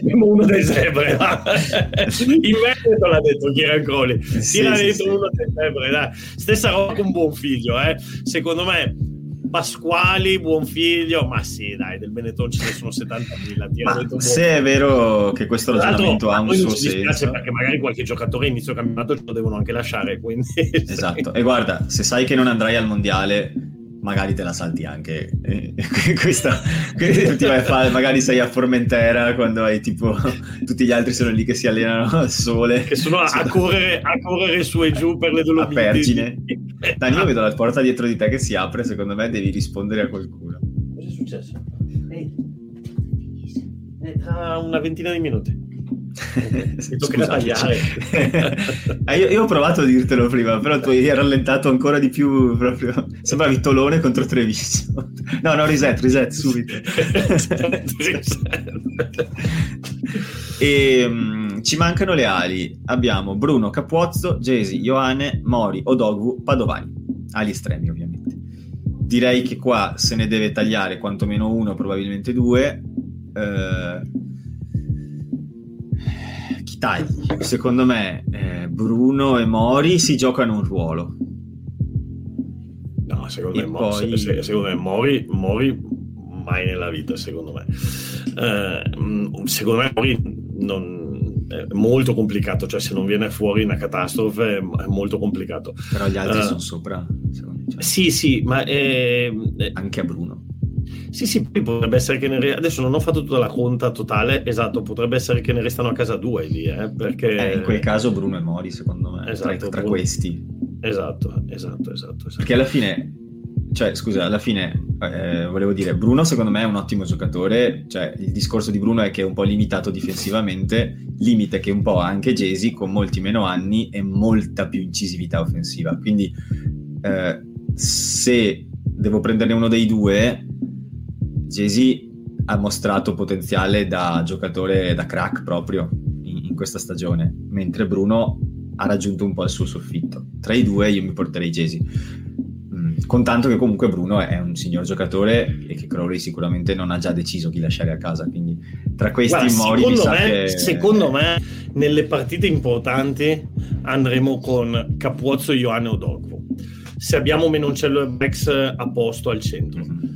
abbiamo uno dei zebre in Veneto l'ha detto Chirancoli tira sì, dentro sì, uno dei zebre dai. stessa roba con buon figlio eh. secondo me Pasquali, buon figlio, ma sì, dai, del Benetton ce ne sono 70.000. se è vero che questo ragionamento ha un suo senso, perché magari qualche giocatore inizio campionato ce lo devono anche lasciare. Quindi... Esatto, e guarda, se sai che non andrai al mondiale, magari te la salti anche. Questa, ti vai a fare, magari sei a Formentera quando hai tipo tutti gli altri sono lì che si allenano al sole. Che sono a, a, correre, a correre, su e giù per le Dolomiti. A Pergine. Dani, io vedo la porta dietro di te che si apre, secondo me devi rispondere a qualcuno. Cosa è successo? Ehi. Tra una ventina di minuti. Mi tagliare. eh, io, io, ho provato a dirtelo prima, però tu hai rallentato ancora di più. Proprio. Sembravi Tolone contro Treviso. No, no, reset, reset subito. e um, ci mancano le ali. Abbiamo Bruno, Capuozzo, Gesi, Ioane, Mori, Odogwu, Padovani. Ali estremi, ovviamente. Direi che qua se ne deve tagliare quantomeno uno, probabilmente due. Eh, dai, secondo me eh, Bruno e Mori si giocano un ruolo. No, secondo, me, poi... se, secondo me, Mori, Mori mai nella vita, secondo me. Eh, secondo me Mori non, è molto complicato, cioè se non viene fuori una catastrofe è molto complicato. Però gli altri uh, sono sopra. Cioè. Sì, sì, ma... È, Anche a Bruno. Sì, sì, potrebbe essere che ne re... adesso non ho fatto tutta la conta totale, esatto, potrebbe essere che ne restano a casa due lì, eh, perché... Eh, in quel caso Bruno e Mori, secondo me, esatto, tra, tra Bruno... questi. Esatto, esatto, esatto, esatto, Perché alla fine, cioè, scusa, alla fine, eh, volevo dire, Bruno secondo me è un ottimo giocatore, cioè il discorso di Bruno è che è un po' limitato difensivamente, limite che un po' ha anche Jesi con molti meno anni e molta più incisività offensiva, quindi eh, se devo prenderne uno dei due Jay-Z ha mostrato potenziale da giocatore da crack proprio in, in, questa stagione, mentre Bruno ha raggiunto un po' il suo soffitto. Tra i due io mi porterei Jay-Z. Mm, contanto che comunque Bruno è un signor giocatore e che Crowley sicuramente non ha già deciso chi lasciare a casa, quindi tra questi Guarda, Mori secondo, me, che... secondo me nelle partite importanti andremo con Capuozzo, Ioane o Dogvo. Se abbiamo Menoncello e Bex a posto al centro. Mm-hmm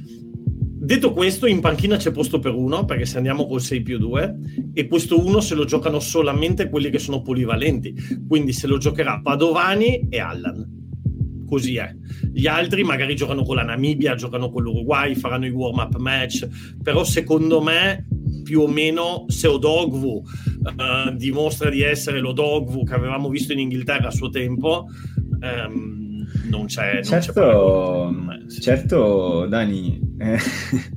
Detto questo, in panchina c'è posto per uno, perché se andiamo col 6 più 2, e questo 1 se lo giocano solamente quelli che sono polivalenti. Quindi se lo giocherà Padovani e Allan. Così è. Gli altri magari giocano con la Namibia, giocano con l'Uruguay, faranno i warm-up match, però secondo me più o meno se Odogwu uh, dimostra di essere l'Odogwu che avevamo visto in Inghilterra a suo tempo, um, non c'è, certo, non c'è certo Dani eh,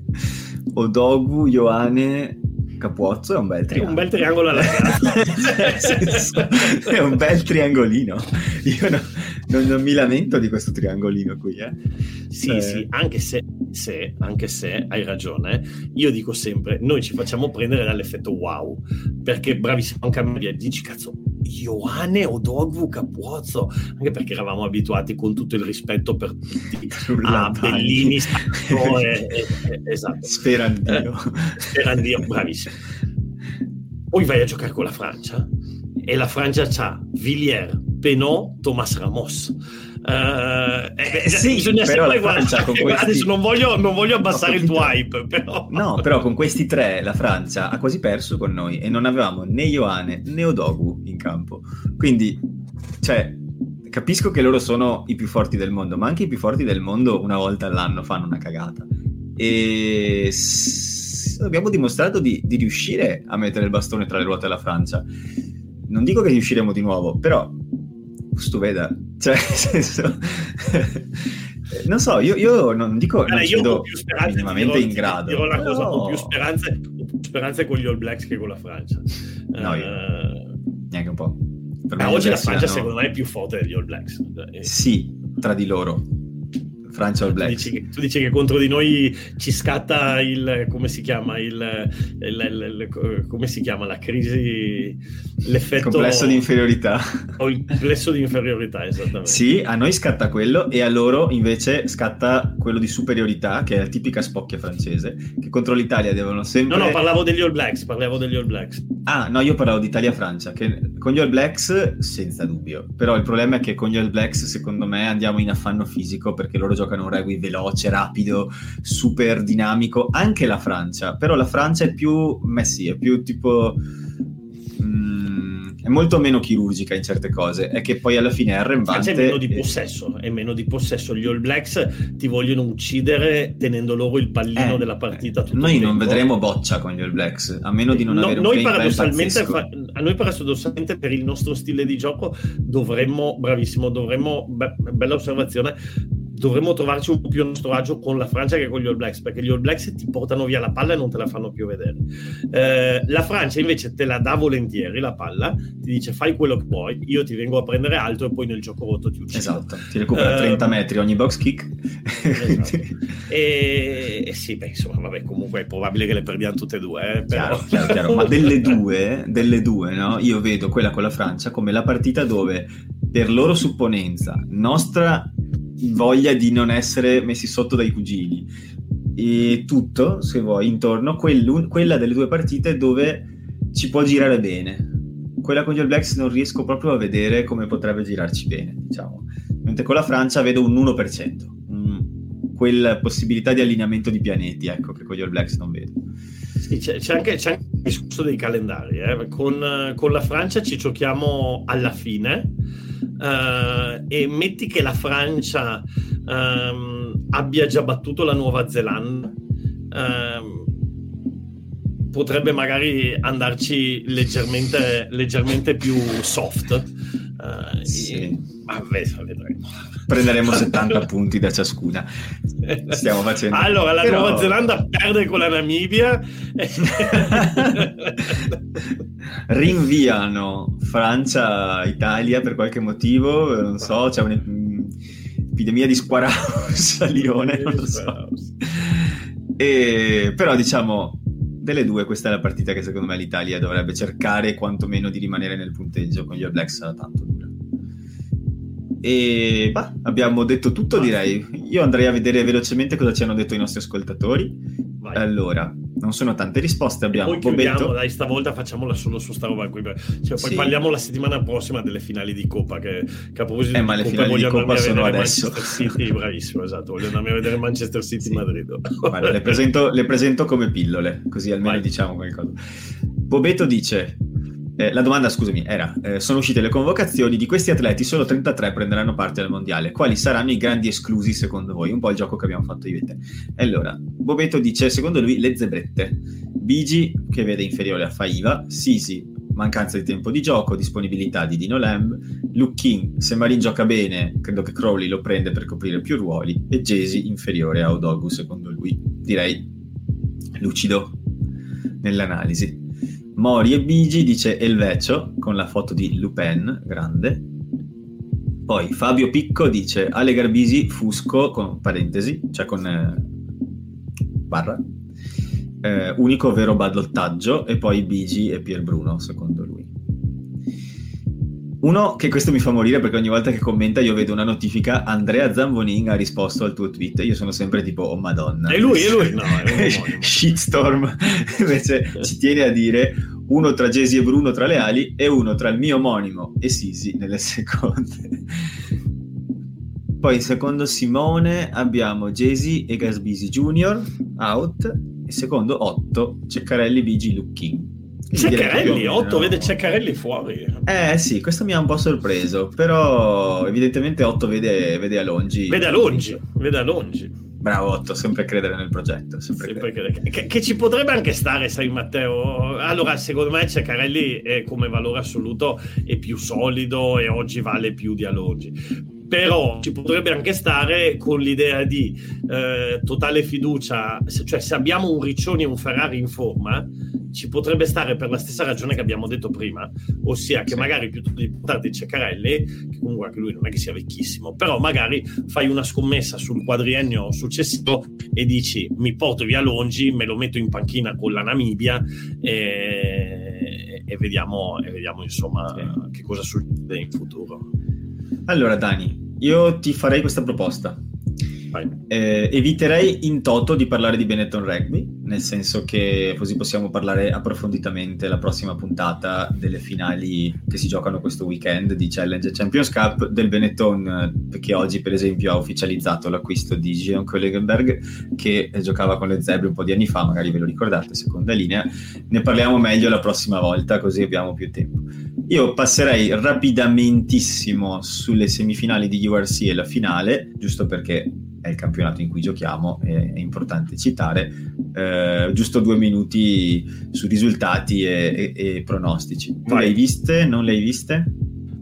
Odogu, Ioane Capuozzo è un bel triangolo. È un bel triangolo alla È un bel triangolino. Io no, non, non, mi lamento di questo triangolino qui. Eh. Sì, eh. sì, anche se, se, anche se hai ragione, io dico sempre, noi ci facciamo prendere dall'effetto wow, perché bravissimo anche a me, dici cazzo, Ioane Odogwu Capuozzo, anche perché eravamo abituati con tutto il rispetto per tutti a ah, Bellini, eh, esatto. Sperandio. Eh, Sperandio, bravissimo. Poi vai a giocare con la Francia e la Francia ha Villiers, Penot, Thomas Ramos. Uh, eh, sì, bisogna sempre guardare. Con questi... Adesso non voglio, non voglio abbassare il tuo hype, però. No, però con questi tre la Francia ha quasi perso con noi e non avevamo né Ioane né Odogu in campo. Quindi, cioè, capisco che loro sono i più forti del mondo, ma anche i più forti del mondo una volta all'anno fanno una cagata. E s- abbiamo dimostrato di, di riuscire a mettere il bastone tra le ruote alla Francia. Non dico che riusciremo di nuovo, però tu veda, cioè, nel senso, non so, io, io non dico io più speranze, minimamente dirò, in grado. Dirò la cosa, ho più speranze, ho più speranze con gli All Blacks che con la Francia. No, uh, neanche un po'. Per oggi la Francia hanno... secondo me è più forte degli All Blacks. Sì, tra di loro Francia All Blacks. Tu dici, che, tu dici, che, contro di noi ci scatta il come si chiama il, il, il, il come si chiama la crisi l'effetto il complesso di inferiorità. o il complesso di inferiorità esattamente. Sì a noi scatta quello e a loro invece scatta quello di superiorità che è la tipica spocchia francese che contro l'Italia devono sempre no no parlavo degli All Blacks parlavo degli All Blacks Ah, no, io parlavo di Italia-Francia, che con gli All Blacks senza dubbio, però il problema è che con gli All Blacks secondo me andiamo in affanno fisico perché loro giocano un rugby veloce, rapido, super dinamico, anche la Francia, però la Francia è più, messi, è più tipo è molto meno chirurgica in certe cose, è che poi alla fine è arrembante. È meno di possesso, è meno di possesso. Gli All Blacks ti vogliono uccidere tenendo loro il pallino eh, della partita. Tutto noi non vedremo boccia con gli All Blacks, a meno di non no, avere un noi paradossalmente, fa, A noi paradossalmente per il nostro stile di gioco dovremmo, bravissimo, dovremmo, be- bella osservazione, dovremmo trovarci un po' più a nostro agio con la Francia che con gli All Blacks, perché gli All Blacks ti portano via la palla e non te la fanno più vedere. Eh, la Francia invece te la dà volentieri la palla, ti dice fai quello che vuoi, io ti vengo a prendere alto e poi nel gioco rotto ti uccido. Esatto, ti recupera eh, 30 metri ogni box kick. Esatto. e, e, sì, beh, insomma, vabbè, comunque è probabile che le perdiamo tutte e due. Eh, però... chiaro, chiaro, chiaro. Ma delle due, delle due no? io vedo quella con la Francia come la partita dove per loro supponenza, nostra voglia di non essere messi sotto dai cugini e tutto, se vuoi, intorno, quella delle due partite dove ci può girare bene. Quella con gli All Blacks non riesco proprio a vedere come potrebbe girarci bene, diciamo. Mentre con la Francia vedo un 1%, un, quella possibilità di allineamento di pianeti, ecco, che con gli All Blacks non vedo. Sì, c'è, c'è, anche, c'è, anche, il discorso dei calendari. Eh. Con, con la Francia ci giochiamo alla fine uh, e metti che la Francia um, abbia già battuto la Nuova Zelanda, um, potrebbe magari andarci leggermente, leggermente più soft. Uh, sì. e, vabbè, vedremo. Prenderemo 70 punti da ciascuna. Stiamo facendo. Allora, la Però... Nuova Zelanda perde con la Namibia. Rinviano Francia-Italia per qualche motivo, non so, c'è un'epidemia di squaraus a Lione, non lo so. E, però diciamo, delle due questa è la partita che secondo me l'Italia dovrebbe cercare quantomeno di rimanere nel punteggio con gli All Blacks tanto dura e bah, abbiamo detto tutto direi io andrei a vedere velocemente cosa ci hanno detto i nostri ascoltatori Vai. allora non sono tante risposte abbiamo poi chiudiamo dai stavolta facciamola solo su sta roba qui cioè, poi sì. parliamo la settimana prossima delle finali di Coppa che, che a proposito eh, ma le finali di Coppa sono adesso City, bravissimo esatto voglio andarmi a vedere Manchester City sì. Madrid Guarda, le, presento, le presento come pillole così almeno Vai. diciamo qualcosa Bobeto dice eh, la domanda, scusami, era: eh, sono uscite le convocazioni, di questi atleti solo 33 prenderanno parte al mondiale. Quali saranno i grandi esclusi secondo voi? Un po' il gioco che abbiamo fatto io e te. Allora, Bobeto dice: secondo lui le zebrette. Bigi, che vede inferiore a Faiva. Sisi, mancanza di tempo di gioco, disponibilità di Dino Lamb. Luke King, se Marin gioca bene, credo che Crowley lo prende per coprire più ruoli. E Jesi, inferiore a Odogu, secondo lui. Direi lucido nell'analisi. Mori e Bigi dice Elvecio con la foto di Lupin, grande. Poi Fabio Picco dice Ale Garbisi Fusco con parentesi, cioè con eh, barra. Eh, unico vero ballottaggio e poi Bigi e Pier Bruno secondo lui. Uno che questo mi fa morire perché ogni volta che commenta io vedo una notifica Andrea Zambonin ha risposto al tuo tweet. Io sono sempre tipo oh madonna. È lui, è lui, no è shitstorm. Invece ci tiene a dire uno tra Jesi e Bruno tra le ali e uno tra il mio omonimo e Sisi nelle seconde. Poi secondo Simone abbiamo Jesi e Gasbisi Junior out. E secondo 8 Ceccarelli, Bigi, Lucchini Ceccarelli, 8 vede Ceccarelli fuori. Eh sì, questo mi ha un po' sorpreso, però evidentemente 8 vede, vede Alongi. Vede Alongi, vede Alongi. Bravo 8, sempre credere nel progetto. Sempre sempre credere. Che, che, ci potrebbe anche stare, sai Matteo. Allora, secondo me Ceccarelli è, come valore assoluto è più solido e oggi vale più di Alongi però ci potrebbe anche stare con l'idea di eh, totale fiducia, cioè se abbiamo un Riccioni e un Ferrari in forma, ci potrebbe stare per la stessa ragione che abbiamo detto prima, ossia che magari piuttosto di portarti Ceccarelli, che comunque anche lui non è che sia vecchissimo, però magari fai una scommessa sul quadriennio successivo e dici mi porto via Longi, me lo metto in panchina con la Namibia e, e, vediamo, e vediamo, insomma sì. che cosa succede in futuro. Allora Dani, io ti farei questa proposta. Eh, eviterei in toto di parlare di Benetton Rugby, nel senso che così possiamo parlare approfonditamente la prossima puntata delle finali che si giocano questo weekend di Challenge Champions Cup del Benetton, che oggi per esempio ha ufficializzato l'acquisto di Jean Kollegenberg, che giocava con le Zebre un po' di anni fa, magari ve lo ricordate, seconda linea. Ne parliamo meglio la prossima volta, così abbiamo più tempo. Io passerei rapidamentissimo sulle semifinali di URC e la finale, giusto perché è il campionato in cui giochiamo, è, è importante citare, eh, giusto due minuti su risultati e, e, e pronostici. Tu le hai viste? Non le hai viste?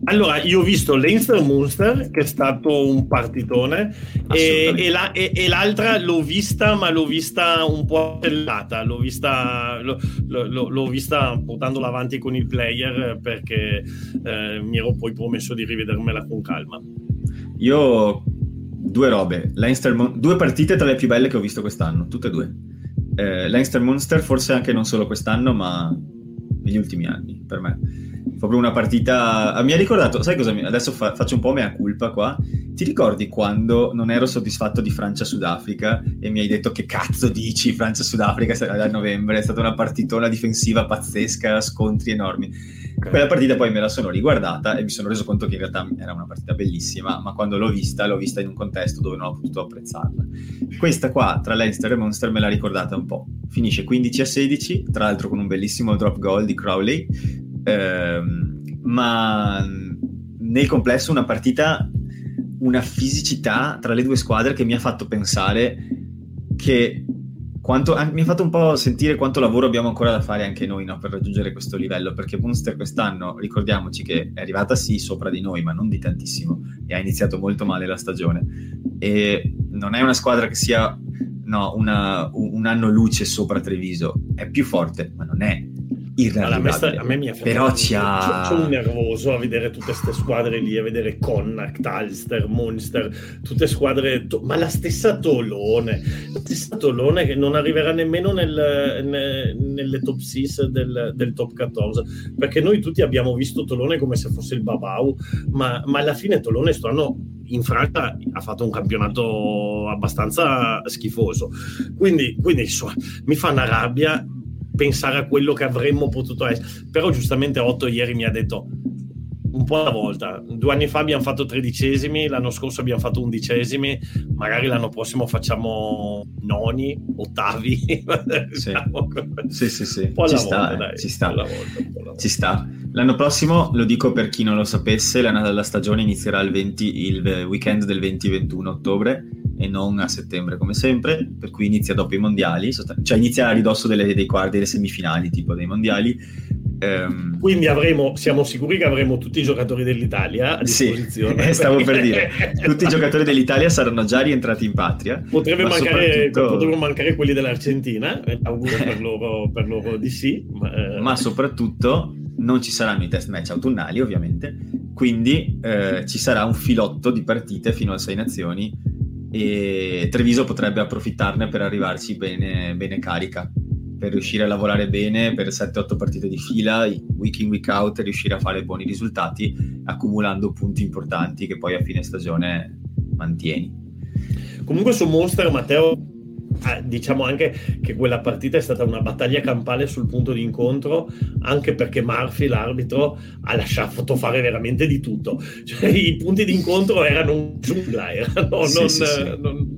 Allora, io ho visto Leinster Munster, che è stato un partitone, e, e, la, e, e, l'altra l'ho vista, ma l'ho vista un po' accellata, l'ho vista, l'ho, l'ho, l'ho vista portandola avanti con il player perché eh, mi ero poi promesso di rivedermela con calma. Io due robe, Leinster, due partite tra le più belle che ho visto quest'anno, tutte e due. Eh, Leinster Munster forse anche non solo quest'anno, ma negli ultimi anni, per me. Proprio una partita... Ah, mi ha ricordato, sai cosa? Mi... Adesso fa... faccio un po' mea culpa qua. Ti ricordi quando non ero soddisfatto di Francia-Sudafrica e mi hai detto che cazzo dici Francia-Sudafrica a novembre? È stata una partitona difensiva pazzesca, scontri enormi quella partita poi me la sono riguardata e mi sono reso conto che in realtà era una partita bellissima, ma quando l'ho vista, l'ho vista in un contesto dove non ho potuto apprezzarla. Questa qua, tra Leinster e Monster, me l'ha ricordata un po'. Finisce 15 a 16, tra l'altro con un bellissimo drop goal di Crowley, ehm, ma nel complesso una partita, una fisicità tra le due squadre che mi ha fatto pensare che quanto, mi ha fatto un po' sentire quanto lavoro abbiamo ancora da fare anche noi no, per raggiungere questo livello, perché Munster quest'anno, ricordiamoci che è arrivata sì sopra di noi, ma non di tantissimo, e ha iniziato molto male la stagione. E non è una squadra che sia no, una, un anno luce sopra Treviso, è più forte, ma non è irraggiungibile. Allora, a, me mi ha Però ci ha... Sono nervoso a vedere tutte queste squadre lì, a vedere Connacht, Ulster, Munster, tutte squadre... To- ma la stessa Tolone, la stessa Tolone che non arriverà nemmeno nel, ne, nelle top 6 del, del, top 14, perché noi tutti abbiamo visto Tolone come se fosse il Babau, ma, ma alla fine Tolone stanno in Francia ha fatto un campionato abbastanza schifoso. Quindi, quindi insomma, mi fa una rabbia pensare a quello che avremmo potuto essere. Però giustamente Otto ieri mi ha detto un po' alla volta. Due anni fa abbiamo fatto tredicesimi, l'anno scorso abbiamo fatto undicesimi, magari l'anno prossimo facciamo noni, ottavi. Sì, sì, sì, sì. Ci, sta, volta, ci, sta, volta, ci sta. L'anno prossimo, lo dico per chi non lo sapesse, la, la stagione inizierà il, 20, il weekend del 20-21 ottobre e non a settembre come sempre, per cui inizia dopo i mondiali, cioè inizia a ridosso delle, dei quarti, delle semifinali tipo dei mondiali. Um, Quindi avremo, siamo sicuri che avremo tutti i giocatori dell'Italia a disposizione. Sì, stavo per dire, tutti i giocatori dell'Italia saranno già rientrati in patria. Potrebbe mancare, soprattutto... potrebbero mancare quelli dell'Argentina, eh, auguro per loro, per loro di sì. Ma, eh... ma soprattutto non ci saranno i test match autunnali ovviamente, quindi eh, ci sarà un filotto di partite fino a sei nazioni e Treviso potrebbe approfittarne per arrivarci bene, bene carica, per riuscire a lavorare bene per 7-8 partite di fila, week in week out, riuscire a fare buoni risultati accumulando punti importanti che poi a fine stagione mantieni. Comunque su Monster, Matteo, diciamo anche che quella partita è stata una battaglia campale sul punto di incontro, anche perché Murphy, l'arbitro, ha lasciato fare veramente di tutto. Cioè, I punti di incontro erano giungla, erano sì, non, sì, sì. non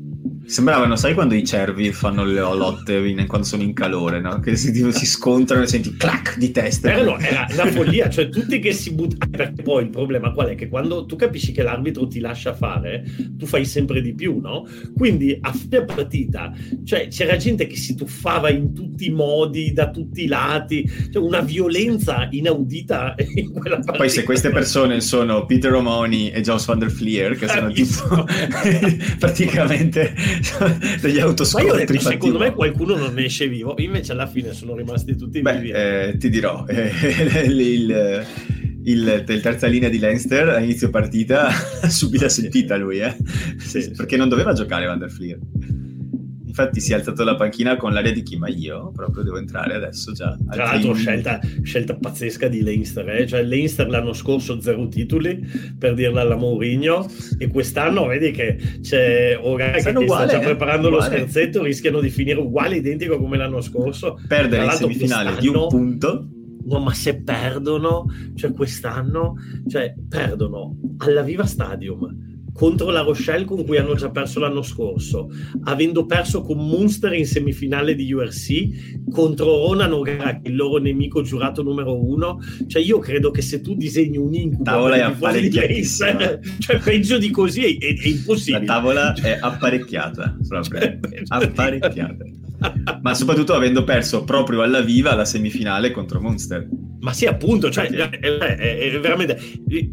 Sembravano, sai quando i cervi fanno le lotte in, quando sono in calore, no? Che si, si scontrano e senti clac di testa. Eh no, era una follia, cioè tutti che si buttano. Perché poi il problema qual è? Che quando tu capisci che l'arbitro ti lascia fare, tu fai sempre di più, no? Quindi a fine partita, cioè c'era gente che si tuffava in tutti i modi, da tutti i lati, cioè una violenza inaudita in quella partita. Poi se queste persone sono Peter Romoni e Jones van der Fleer, che sono tipo praticamente degli autoscontri. Secondo me qualcuno non esce vivo, invece alla fine sono rimasti tutti Beh, vivi. Eh, ti dirò, eh, il, il, il, il, terza linea di Leinster a inizio partita subito sentita lui, eh? sì, perché non doveva giocare Van der Fleer. Infatti si è alzato la panchina con l'aria di chi, ma io proprio devo entrare adesso già. Tra l'altro scelta, scelta, pazzesca di Leinster, eh? cioè Leinster l'anno scorso zero titoli, per dirla alla Mourinho, e quest'anno vedi che c'è Oga che uguale, sta già eh? preparando uguale. lo scherzetto, rischiano di finire uguale, identico come l'anno scorso. Perdere in semifinale di un punto No, ma se perdono, cioè quest'anno, cioè perdono alla Viva Stadium contro la Rochelle con cui hanno già perso l'anno scorso, avendo perso con Munster in semifinale di URC contro Ronan O'Gara, il loro nemico giurato numero uno. Cioè, io credo che se tu disegni un incubo tavola è apparecchiata, cioè peggio di così è, è, è impossibile. La tavola è apparecchiata. Cioè, apparecchiata. Ma soprattutto avendo perso proprio alla viva la semifinale contro Munster. Ma sì, appunto, cioè, è, è, è, veramente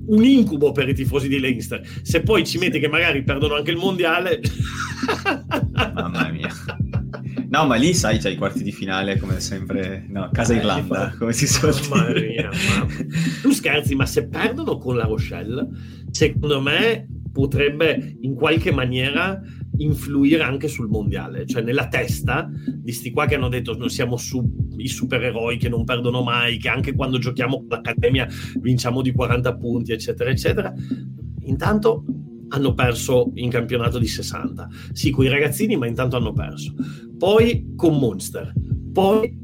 un incubo per i tifosi di Leinster. Se poi ci metti che magari perdono anche il mondiale... Mamma mia. No, ma lì sai, c'hai i quarti di finale come sempre, no, casa eh, Irlanda, come si suol dire. Tu scherzi, ma se perdono con la Rochelle, secondo me potrebbe in qualche maniera influire anche sul mondiale, cioè nella testa di sti qua che hanno detto noi siamo su, i supereroi che non perdono mai, che anche quando giochiamo con l'Accademia vinciamo di 40 punti, eccetera, eccetera. Intanto hanno perso in campionato di 60. Sì, con i ragazzini, ma intanto hanno perso. Poi con Monster, poi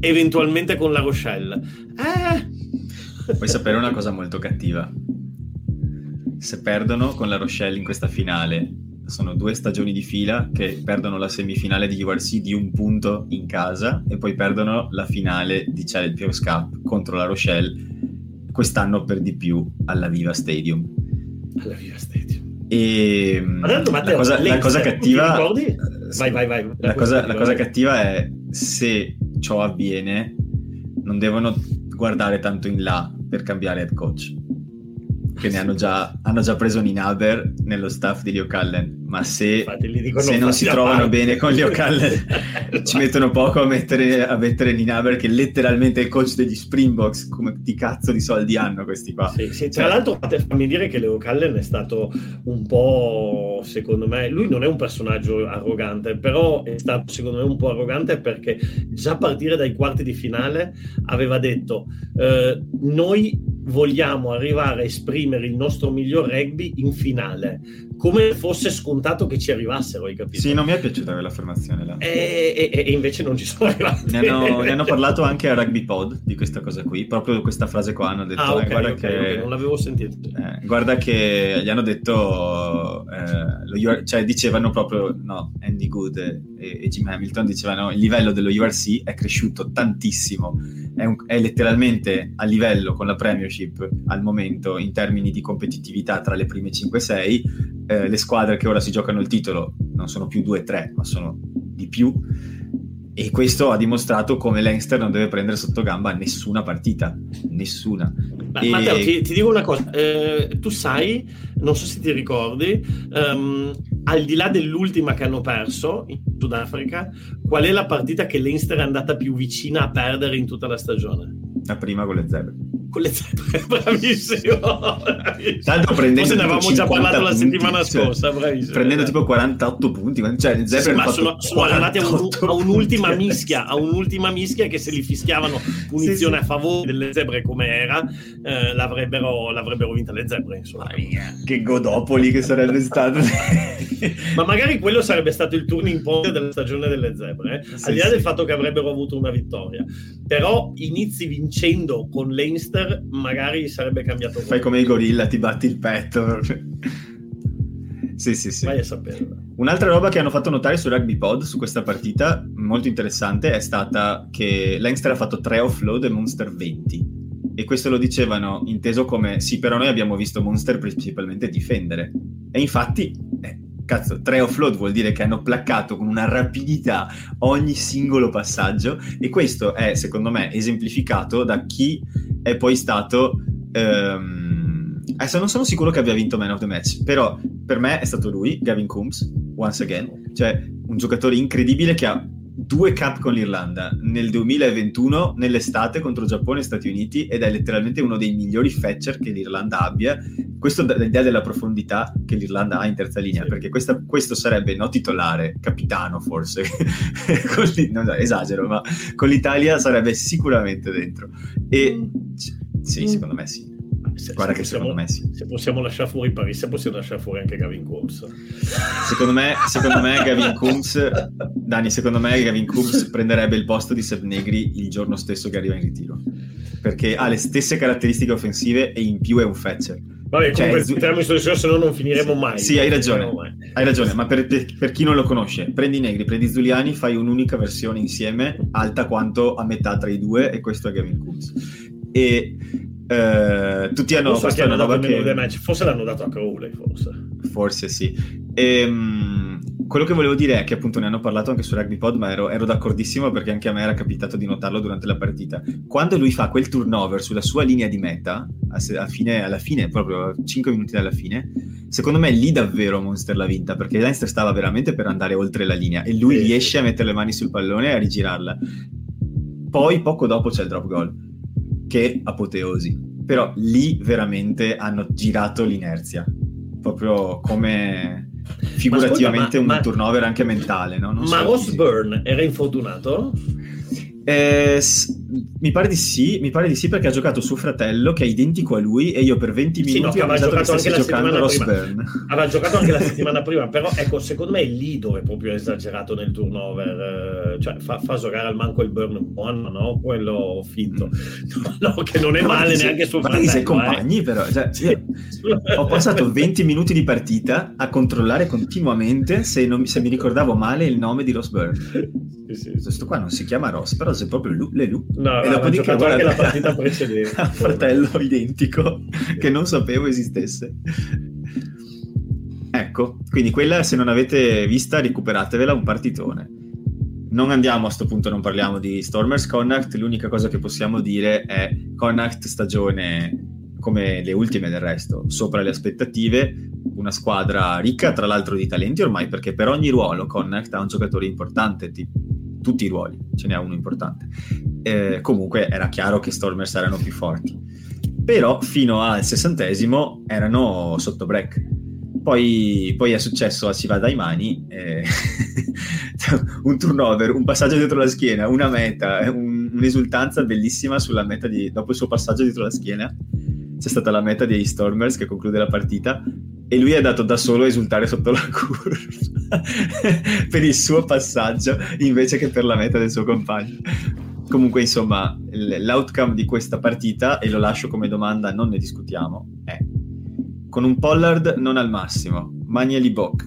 eventualmente con la Rochelle. Eh... Puoi sapere una cosa molto cattiva. Se perdono con la Rochelle in questa finale sono due stagioni di fila che perdono la semifinale di URC di un punto in casa e poi perdono la finale di Champions Cup contro la Rochelle quest'anno per di più alla Viva Stadium. Alla Viva Stadium. E Matteo, la, cosa, la cosa cattiva vai, vai, vai. La, la cosa, la cosa cattiva è se ciò avviene non devono guardare tanto in là per cambiare head coach che ne hanno già, hanno già preso Ninaber nello staff di Leo Cullen ma se, se non si trovano bene con Leo Cullen ci mettono poco a mettere, a mettere Ninaber che letteralmente è il coach degli Springboks come di cazzo di soldi hanno questi qua sì, sì. tra l'altro fammi dire che Leo Cullen è stato un po' secondo me lui non è un personaggio arrogante però è stato secondo me un po' arrogante perché già a partire dai quarti di finale aveva detto eh, noi vogliamo arrivare a esprimere il nostro miglior rugby in finale, come fosse scontato che ci arrivassero, hai capito? Sì, non mi è piaciuta quell'affermazione là. E, e, e invece non ci sono arrivati. Ne hanno, ne hanno, parlato anche a Rugby Pod di questa cosa qui, proprio questa frase qua hanno detto, ah, okay, eh, guarda okay, che... Okay, non l'avevo sentito. Eh, guarda che gli hanno detto, eh, UR, cioè dicevano proprio, no, Andy Good e, e Jim Hamilton dicevano il livello dello URC è cresciuto tantissimo è, un, è, letteralmente a livello con la Premiership al momento in termini di competitività tra le prime 5-6. Eh, le squadre che ora si giocano il titolo non sono più 2-3, ma sono di più. E questo ha dimostrato come Leinster non deve prendere sotto gamba nessuna partita, nessuna. Ma, e... Matteo, ti, ti, dico una cosa, eh, tu sai, non so se ti ricordi, um, al di là dell'ultima che hanno perso in Sudafrica, qual è la partita che Leinster è andata più vicina a perdere in tutta la stagione? La prima con le zebre con le zebre, bravissimo. Tanto prendendo Forse ne avevamo già parlato punti, la settimana cioè, scorsa, bravissimo. Prendendo tipo 48 punti, cioè le zebre sì, ma sono, sono arrivati a, un, a, un'ultima mischia, a un'ultima mischia che se li fischiavano punizione sì, sì. a favore delle zebre come era, eh, l'avrebbero, l'avrebbero, vinta le zebre, insomma. Che godopoli che sarebbe stato. ma magari quello sarebbe stato il turning point della stagione delle zebre, eh? al di là del fatto che avrebbero avuto una vittoria. Però inizi vincendo con Leinster Twitter magari sarebbe cambiato. Fai come i gorilla, ti batti il petto. sì, sì, sì. Vai a saperlo. Un'altra roba che hanno fatto notare su Rugby Pod, su questa partita, molto interessante, è stata che Leinster ha fatto 3 offload e Monster 20. E questo lo dicevano inteso come sì, però noi abbiamo visto Monster principalmente difendere. E infatti, eh, cazzo, tre offload vuol dire che hanno placcato con una rapidità ogni singolo passaggio e questo è, secondo me, esemplificato da chi è poi stato... Ehm, adesso non sono sicuro che abbia vinto Man of the Match, però per me è stato lui, Gavin Coombs, once again, cioè un giocatore incredibile che ha due cap con l'Irlanda nel 2021 nell'estate contro Giappone e Stati Uniti ed è letteralmente uno dei migliori fetcher che l'Irlanda abbia questo dà l'idea della profondità che l'Irlanda ha in terza linea, sì. perché questa, questo sarebbe no titolare, capitano forse, non, esagero, ma con l'Italia sarebbe sicuramente dentro. E mm. sì, secondo me sì. Se, Guarda se che possiamo, secondo me sì. Se possiamo lasciare fuori Paris, possiamo lasciare fuori anche Gavin Coombs. Secondo me, secondo me Gavin Coombs, Dani, secondo me Gavin Coombs prenderebbe il posto di Seb Negri il giorno stesso che arriva in ritiro. Perché ha le stesse caratteristiche offensive e in più è un fetcher. Vabbè, cioè, z- su se no non finiremo sì, mai. Sì, hai ragione. Hai ragione, ma per, per, per, chi non lo conosce, prendi i negri, prendi Zuliani, fai un'unica versione insieme, alta quanto a metà tra i due, e questo è Gavin Coombs. E eh, tutti hanno forse hanno dato che... match. forse l'hanno dato a Crowley forse forse sì e, um, quello che volevo dire è che appunto ne hanno parlato anche su Rugby Pod ma ero, ero, d'accordissimo perché anche a me era capitato di notarlo durante la partita quando lui fa quel turnover sulla sua linea di meta a fine, alla fine proprio 5 minuti dalla fine secondo me lì davvero Monster l'ha vinta perché Leinster stava veramente per andare oltre la linea e lui sì. riesce a mettere le mani sul pallone e a rigirarla poi poco dopo c'è il drop goal che apoteosi. Però lì veramente hanno girato l'inerzia, proprio come figurativamente ma, ma, un turnover anche mentale. No? ma Ross Byrne era infortunato? Eh, mi pare di sì, mi pare di sì perché ha giocato suo fratello che è identico a lui e io per 20 minuti sì, no, ho giocato anche la giocando Ross Byrne. Aveva giocato anche la settimana prima, però ecco, secondo me è lì dove è proprio esagerato nel turnover, eh, cioè fa, fa, giocare al manco il Byrne buono, no? Quello finto. No, che non è male neanche suo fratello. Ma sei eh. compagni eh. però, cioè, sì. ho passato 20 minuti di partita a controllare continuamente se, non, se mi ricordavo male il nome di Ross Byrne. Sì, sì. Questo qua non si chiama Ross, però sei proprio Lu, le Lu. No, e dopodiché guarda, anche la partita precedente. un fratello identico che non sapevo esistesse. Ecco, quindi quella se non avete vista recuperatevela un partitone. Non andiamo a questo punto, non parliamo di Stormers Connacht, l'unica cosa che possiamo dire è Connacht stagione come le ultime del resto, sopra le aspettative, una squadra ricca tra l'altro di talenti ormai perché per ogni ruolo Connacht ha un giocatore importante, tipo tutti i ruoli, ce n'è uno importante. Eh, comunque era chiaro che Stormers erano più forti. Però fino al sessantesimo erano sotto break. Poi, poi è successo a Si va dai mani, eh, un turnover, un passaggio dietro la schiena, una meta, un, un'esultanza bellissima sulla meta di, dopo il suo passaggio dietro la schiena. C'è stata la meta dei Stormers che conclude la partita e lui è andato da solo a esultare sotto la curva per il suo passaggio invece che per la meta del suo compagno. Comunque, insomma, l'outcome di questa partita, e lo lascio come domanda, non ne discutiamo, è con un Pollard non al massimo, Magneli Bock,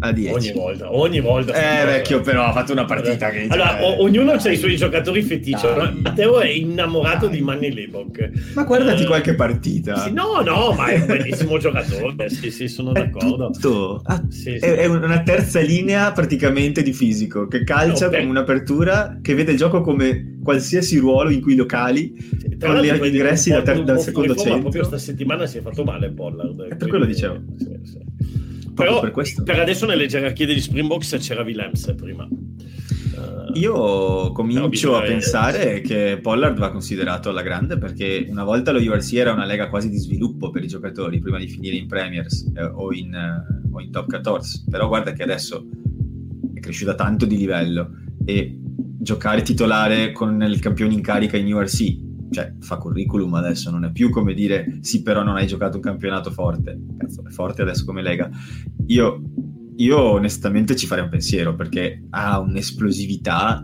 a 10. Ogni volta, ogni volta. Eh, vecchio, però ha fatto una partita che... Allora, cioè... o- ognuno ha i suoi giocatori feticci. Matteo è innamorato Dai. di Manny Lebok. Ma guardati uh, qualche partita. Sì, no, no, ma è un bellissimo giocatore. Sì, sì, sono è d'accordo. Tutto. Ah, sì, sì. È, una terza linea praticamente di fisico, che calcia no, come un'apertura, che vede il gioco come qualsiasi ruolo in cui locali, sì, con gli ingressi da ter- dal secondo centro. Proprio questa settimana si è fatto male Pollard. Per quello dicevo. Sì. Però per, per, adesso nelle gerarchie degli Springboks c'era Willems prima. Uh, Io comincio a pensare che Pollard va considerato alla grande perché una volta lo URC era una lega quasi di sviluppo per i giocatori prima di finire in Premiers eh, o, in, eh, o in Top 14. Però guarda che adesso è cresciuta tanto di livello e giocare titolare con il campione in carica in URC cioè, fa curriculum adesso, non è più come dire sì, però non hai giocato un campionato forte. Cazzo, è forte adesso come Lega. Io, io onestamente ci farei un pensiero perché ha un'esplosività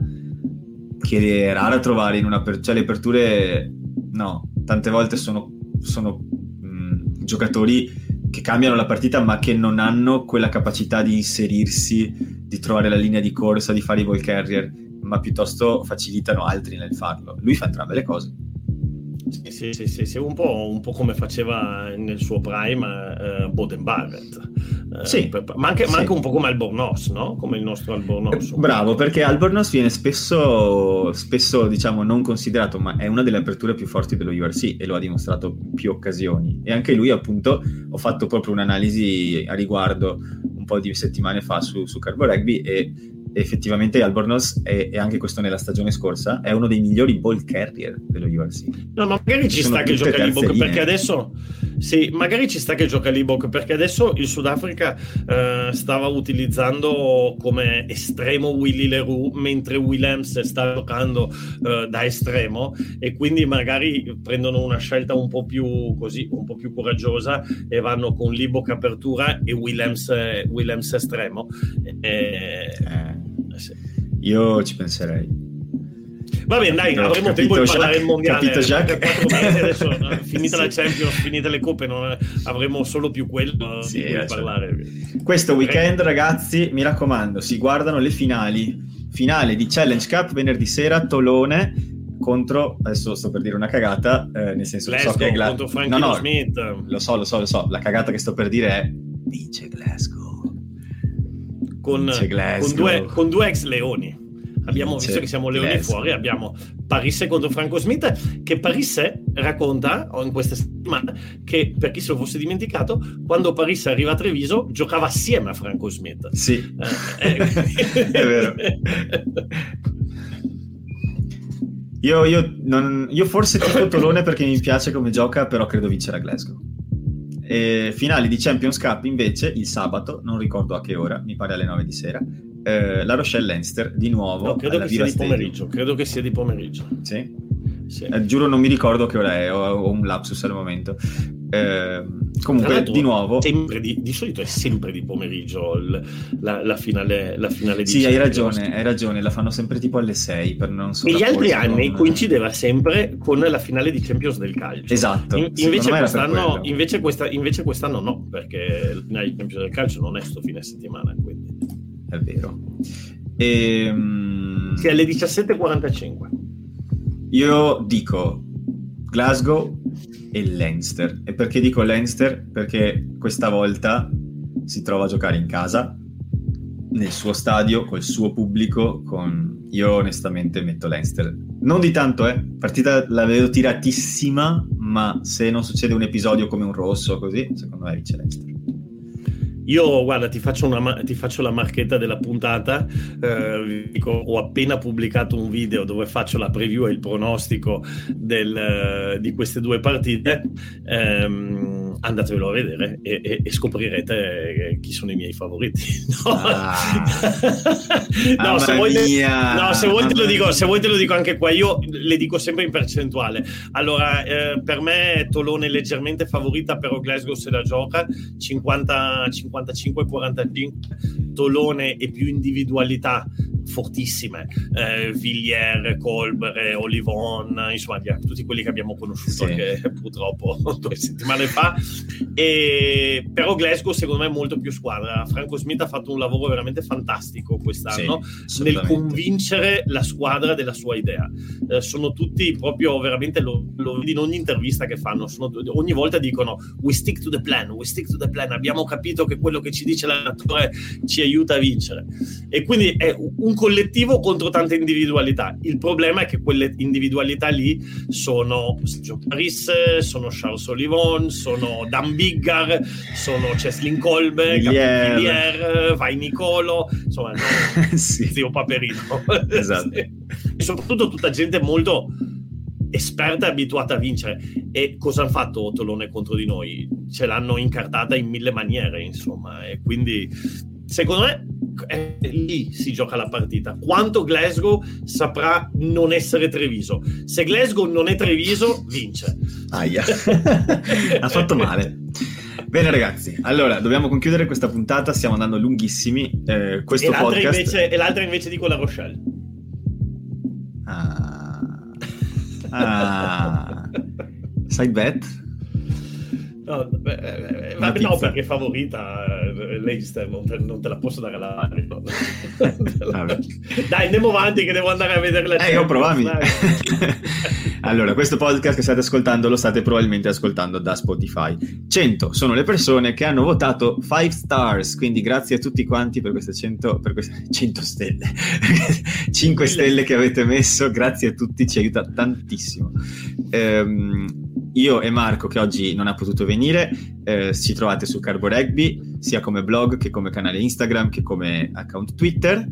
che è rara trovare in una... Per- cioè, le aperture, no, tante volte sono, sono mh, giocatori che cambiano la partita ma che non hanno quella capacità di inserirsi, di trovare la linea di corsa, di fare i ball carrier, ma piuttosto facilitano altri nel farlo. Lui fa entrambe le cose. Sì, sì, sì, sì, un, po', un, po', come faceva nel suo prime uh, Boden Barrett. Uh, sì, per, ma, anche, sì. ma, anche, un po' come Albornoz, no? Come il nostro Albornoz. Eh, bravo, perché Albornoz viene spesso, spesso, diciamo, non considerato, ma è una delle aperture più forti dello URC e lo ha dimostrato in più occasioni. E anche lui, appunto, ho fatto proprio un'analisi a riguardo un po' di settimane fa su, su Carbo Rugby e effettivamente Albornoz, e, e, anche questo nella stagione scorsa, è uno dei migliori ball carrier dello URC. No, ma magari ci sta che gioca ball, perché adesso Sì, magari ci sta che gioca Libok perché adesso il Sudafrica eh, stava utilizzando come estremo Willy Leroux mentre Williams sta giocando eh, da estremo e quindi magari prendono una scelta un po' più così, un po' più coraggiosa e vanno con Libok apertura e Williams, Williams estremo. Eh, sì. Io ci penserei. Va bene, dai, no, avremo tempo di parlare del mondiale. Capito, adesso, finita sì. la Champions, finite le coppe, non, avremo solo più quello sì, di cui parlare. Questo weekend, ragazzi, mi raccomando, si guardano le finali. Finale di Challenge Cup venerdì sera, Tolone contro, adesso sto per dire una cagata, eh, nel senso Glasgow, so che Gla- contro Frankie no, no, Smith. Lo so, lo so, lo so, la cagata che sto per dire è vince Glasgow. Con, con, due, con due ex leoni abbiamo visto che siamo leoni fuori, abbiamo Parisse contro Franco Smith, che Parisse racconta in queste settimane che, per chi se lo fosse dimenticato, quando Parisse arriva a Treviso giocava assieme a Franco Smith. Sì, eh, eh. è vero. Io, io, non, io forse tifo Tolone perché mi piace come gioca, però credo vincerà Glasgow. E finali di Champions Cup invece il sabato, non ricordo a che ora, mi pare alle 9 di sera, eh, la Rochelle Leinster di nuovo. No, credo che sia di pomeriggio. Credo che sia di pomeriggio. Sì. Sì. Eh, giuro non mi ricordo che ora è, ho, ho un lapsus al momento. Eh, comunque, di nuovo... Di, di, solito è sempre di pomeriggio la, la, finale, la finale di Sì, hai ragione, hai ragione, la fanno sempre tipo alle 6 per non E gli altri anni coincideva sempre con la finale di Champions del calcio. Esatto. In, invece, quest'anno, invece, questa, invece, quest'anno no, perché la finale di Champions del calcio non è sto fine settimana, quindi è vero. E, ehm, sì, alle 17.45. Io dico Glasgow e Leinster. E perché dico Leinster? Perché questa volta si trova a giocare in casa, nel suo stadio, col suo pubblico, con... Io onestamente metto Leinster. Non di tanto, eh. Partita la vedo tiratissima, ma se non succede un episodio come un rosso così, secondo me vince Leinster. Io, guarda, ti faccio, una, ti faccio la marchetta della puntata. Eh, dico, ho appena pubblicato un video dove faccio la preview e il pronostico del, di queste due partite. Eh, andatevelo a vedere e, e, e, scoprirete chi sono i miei favoriti. No, ah, no, se vuoi, no se, vuoi te lo dico, se vuoi te lo dico anche qua, io le dico sempre in percentuale. Allora, eh, per me Tolone leggermente favorita, però Glasgow se la gioca 55-45, Tolone e più individualità fortissime, eh, Villiers, Colbert, Olivon, insomma tutti quelli che abbiamo conosciuto sì. anche purtroppo due settimane fa e, però Glasgow secondo me è molto più squadra. Franco Smith ha fatto un lavoro veramente fantastico quest'anno sì, nel convincere la squadra della sua idea. Eh, sono tutti proprio veramente lo, lo vedi in ogni intervista che fanno. Sono, ogni volta dicono we stick to the plan, we stick to the plan. Abbiamo capito che quello che ci dice l'allenatore ci aiuta a vincere. E quindi è un collettivo contro tante individualità. Il problema è che quelle individualità lì sono Joe Paris, sono Charles Olivon, sono Dan Biggar, sono Cheslin Kolbe, Villiers, Vai Nicolo, insomma, no, sì. zio Paperino. Esatto. e soprattutto tutta gente molto esperta e abituata a vincere. E cosa hanno fatto Tolone contro di noi? Ce l'hanno incartata in mille maniere, insomma, e quindi secondo me eh, lì si gioca la partita. Quanto Glasgow saprà non essere Treviso. Se Glasgow non è Treviso, vince. Aia, ha fatto male. Bene ragazzi, allora dobbiamo concludere questa puntata, stiamo andando lunghissimi. Eh, questo e, l'altra podcast... invece, e l'altra invece dico la Rochelle. Ah. ah. Side bet? No, beh, eh, vabbè, no, perché favorita eh, Leicester non te, non te, la posso dare la no? Dai, andiamo avanti che devo andare a vedere la Eh, io provami. allora, questo podcast che state ascoltando lo state probabilmente ascoltando da Spotify. 100 sono le persone che hanno votato 5 stars, quindi grazie a tutti quanti per queste 100, per queste 100 stelle. 5 stelle che avete messo, grazie a tutti, ci aiuta tantissimo. Ehm, io e Marco, che oggi non ha potuto venire, eh, ci trovate su Carbo Rugby, sia come blog che come canale Instagram che come account Twitter.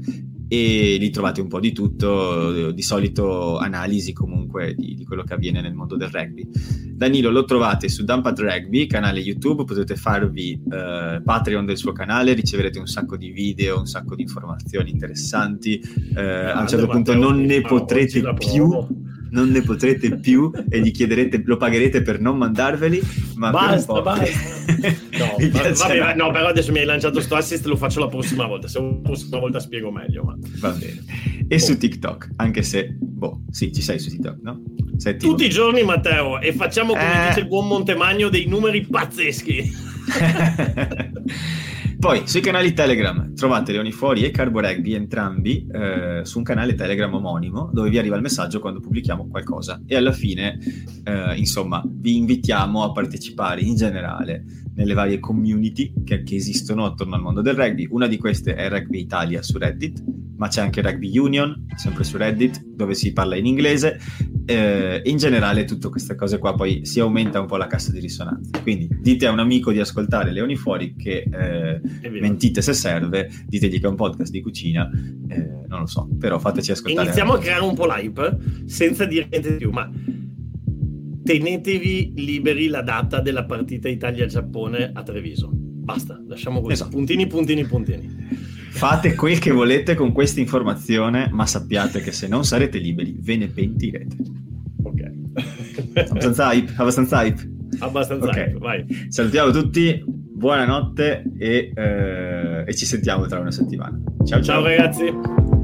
e lì trovate un po' di tutto, di solito analisi comunque di, di quello che avviene nel mondo del rugby. Danilo lo trovate su Dumpad Rugby, canale YouTube, potete farvi eh, Patreon del suo canale, riceverete un sacco di video, un sacco di informazioni interessanti, eh, a un certo punto non ne potrete più non ne potrete più e gli chiederete, lo pagherete per non mandarveli, ma basta, basta. no, ma, vabbè, no, però adesso mi hai lanciato sto assist, lo faccio la prossima volta, se la prossima volta spiego meglio. Ma... Va bene. E boh. su TikTok, anche se, boh, sì, ci sei su TikTok, no? Sei Tutti i giorni, Matteo, e facciamo come eh... dice il buon Montemagno dei numeri pazzeschi. Poi sui canali Telegram trovate Leoni Fuori e Carbo Rugby entrambi eh, su un canale Telegram omonimo dove vi arriva il messaggio quando pubblichiamo qualcosa. E alla fine eh, insomma vi invitiamo a partecipare in generale nelle varie community che, che, esistono attorno al mondo del rugby. Una di queste è Rugby Italia su Reddit, ma c'è anche Rugby Union, sempre su Reddit, dove si parla in inglese eh, in generale tutte queste cose qua poi si aumenta un po' la cassa di risonanza. Quindi dite a un amico di ascoltare Leoni Fuori che eh, mentite se serve, ditegli che è un podcast di cucina, eh, non lo so, però fateci ascoltare. Iniziamo a creare un po' l'hype senza dire niente di più, ma tenetevi liberi la data della partita Italia-Giappone a Treviso. Basta, lasciamo così. Esatto. Puntini, puntini, puntini. Fate quel che volete con questa informazione, ma sappiate che se non sarete liberi ve ne pentirete. Ok. abbastanza hype? Abbastanza hype? Abbastanza okay. hype, vai. Salutiamo tutti, buonanotte e, eh, e ci sentiamo tra una settimana. Ciao, ciao. ciao ragazzi.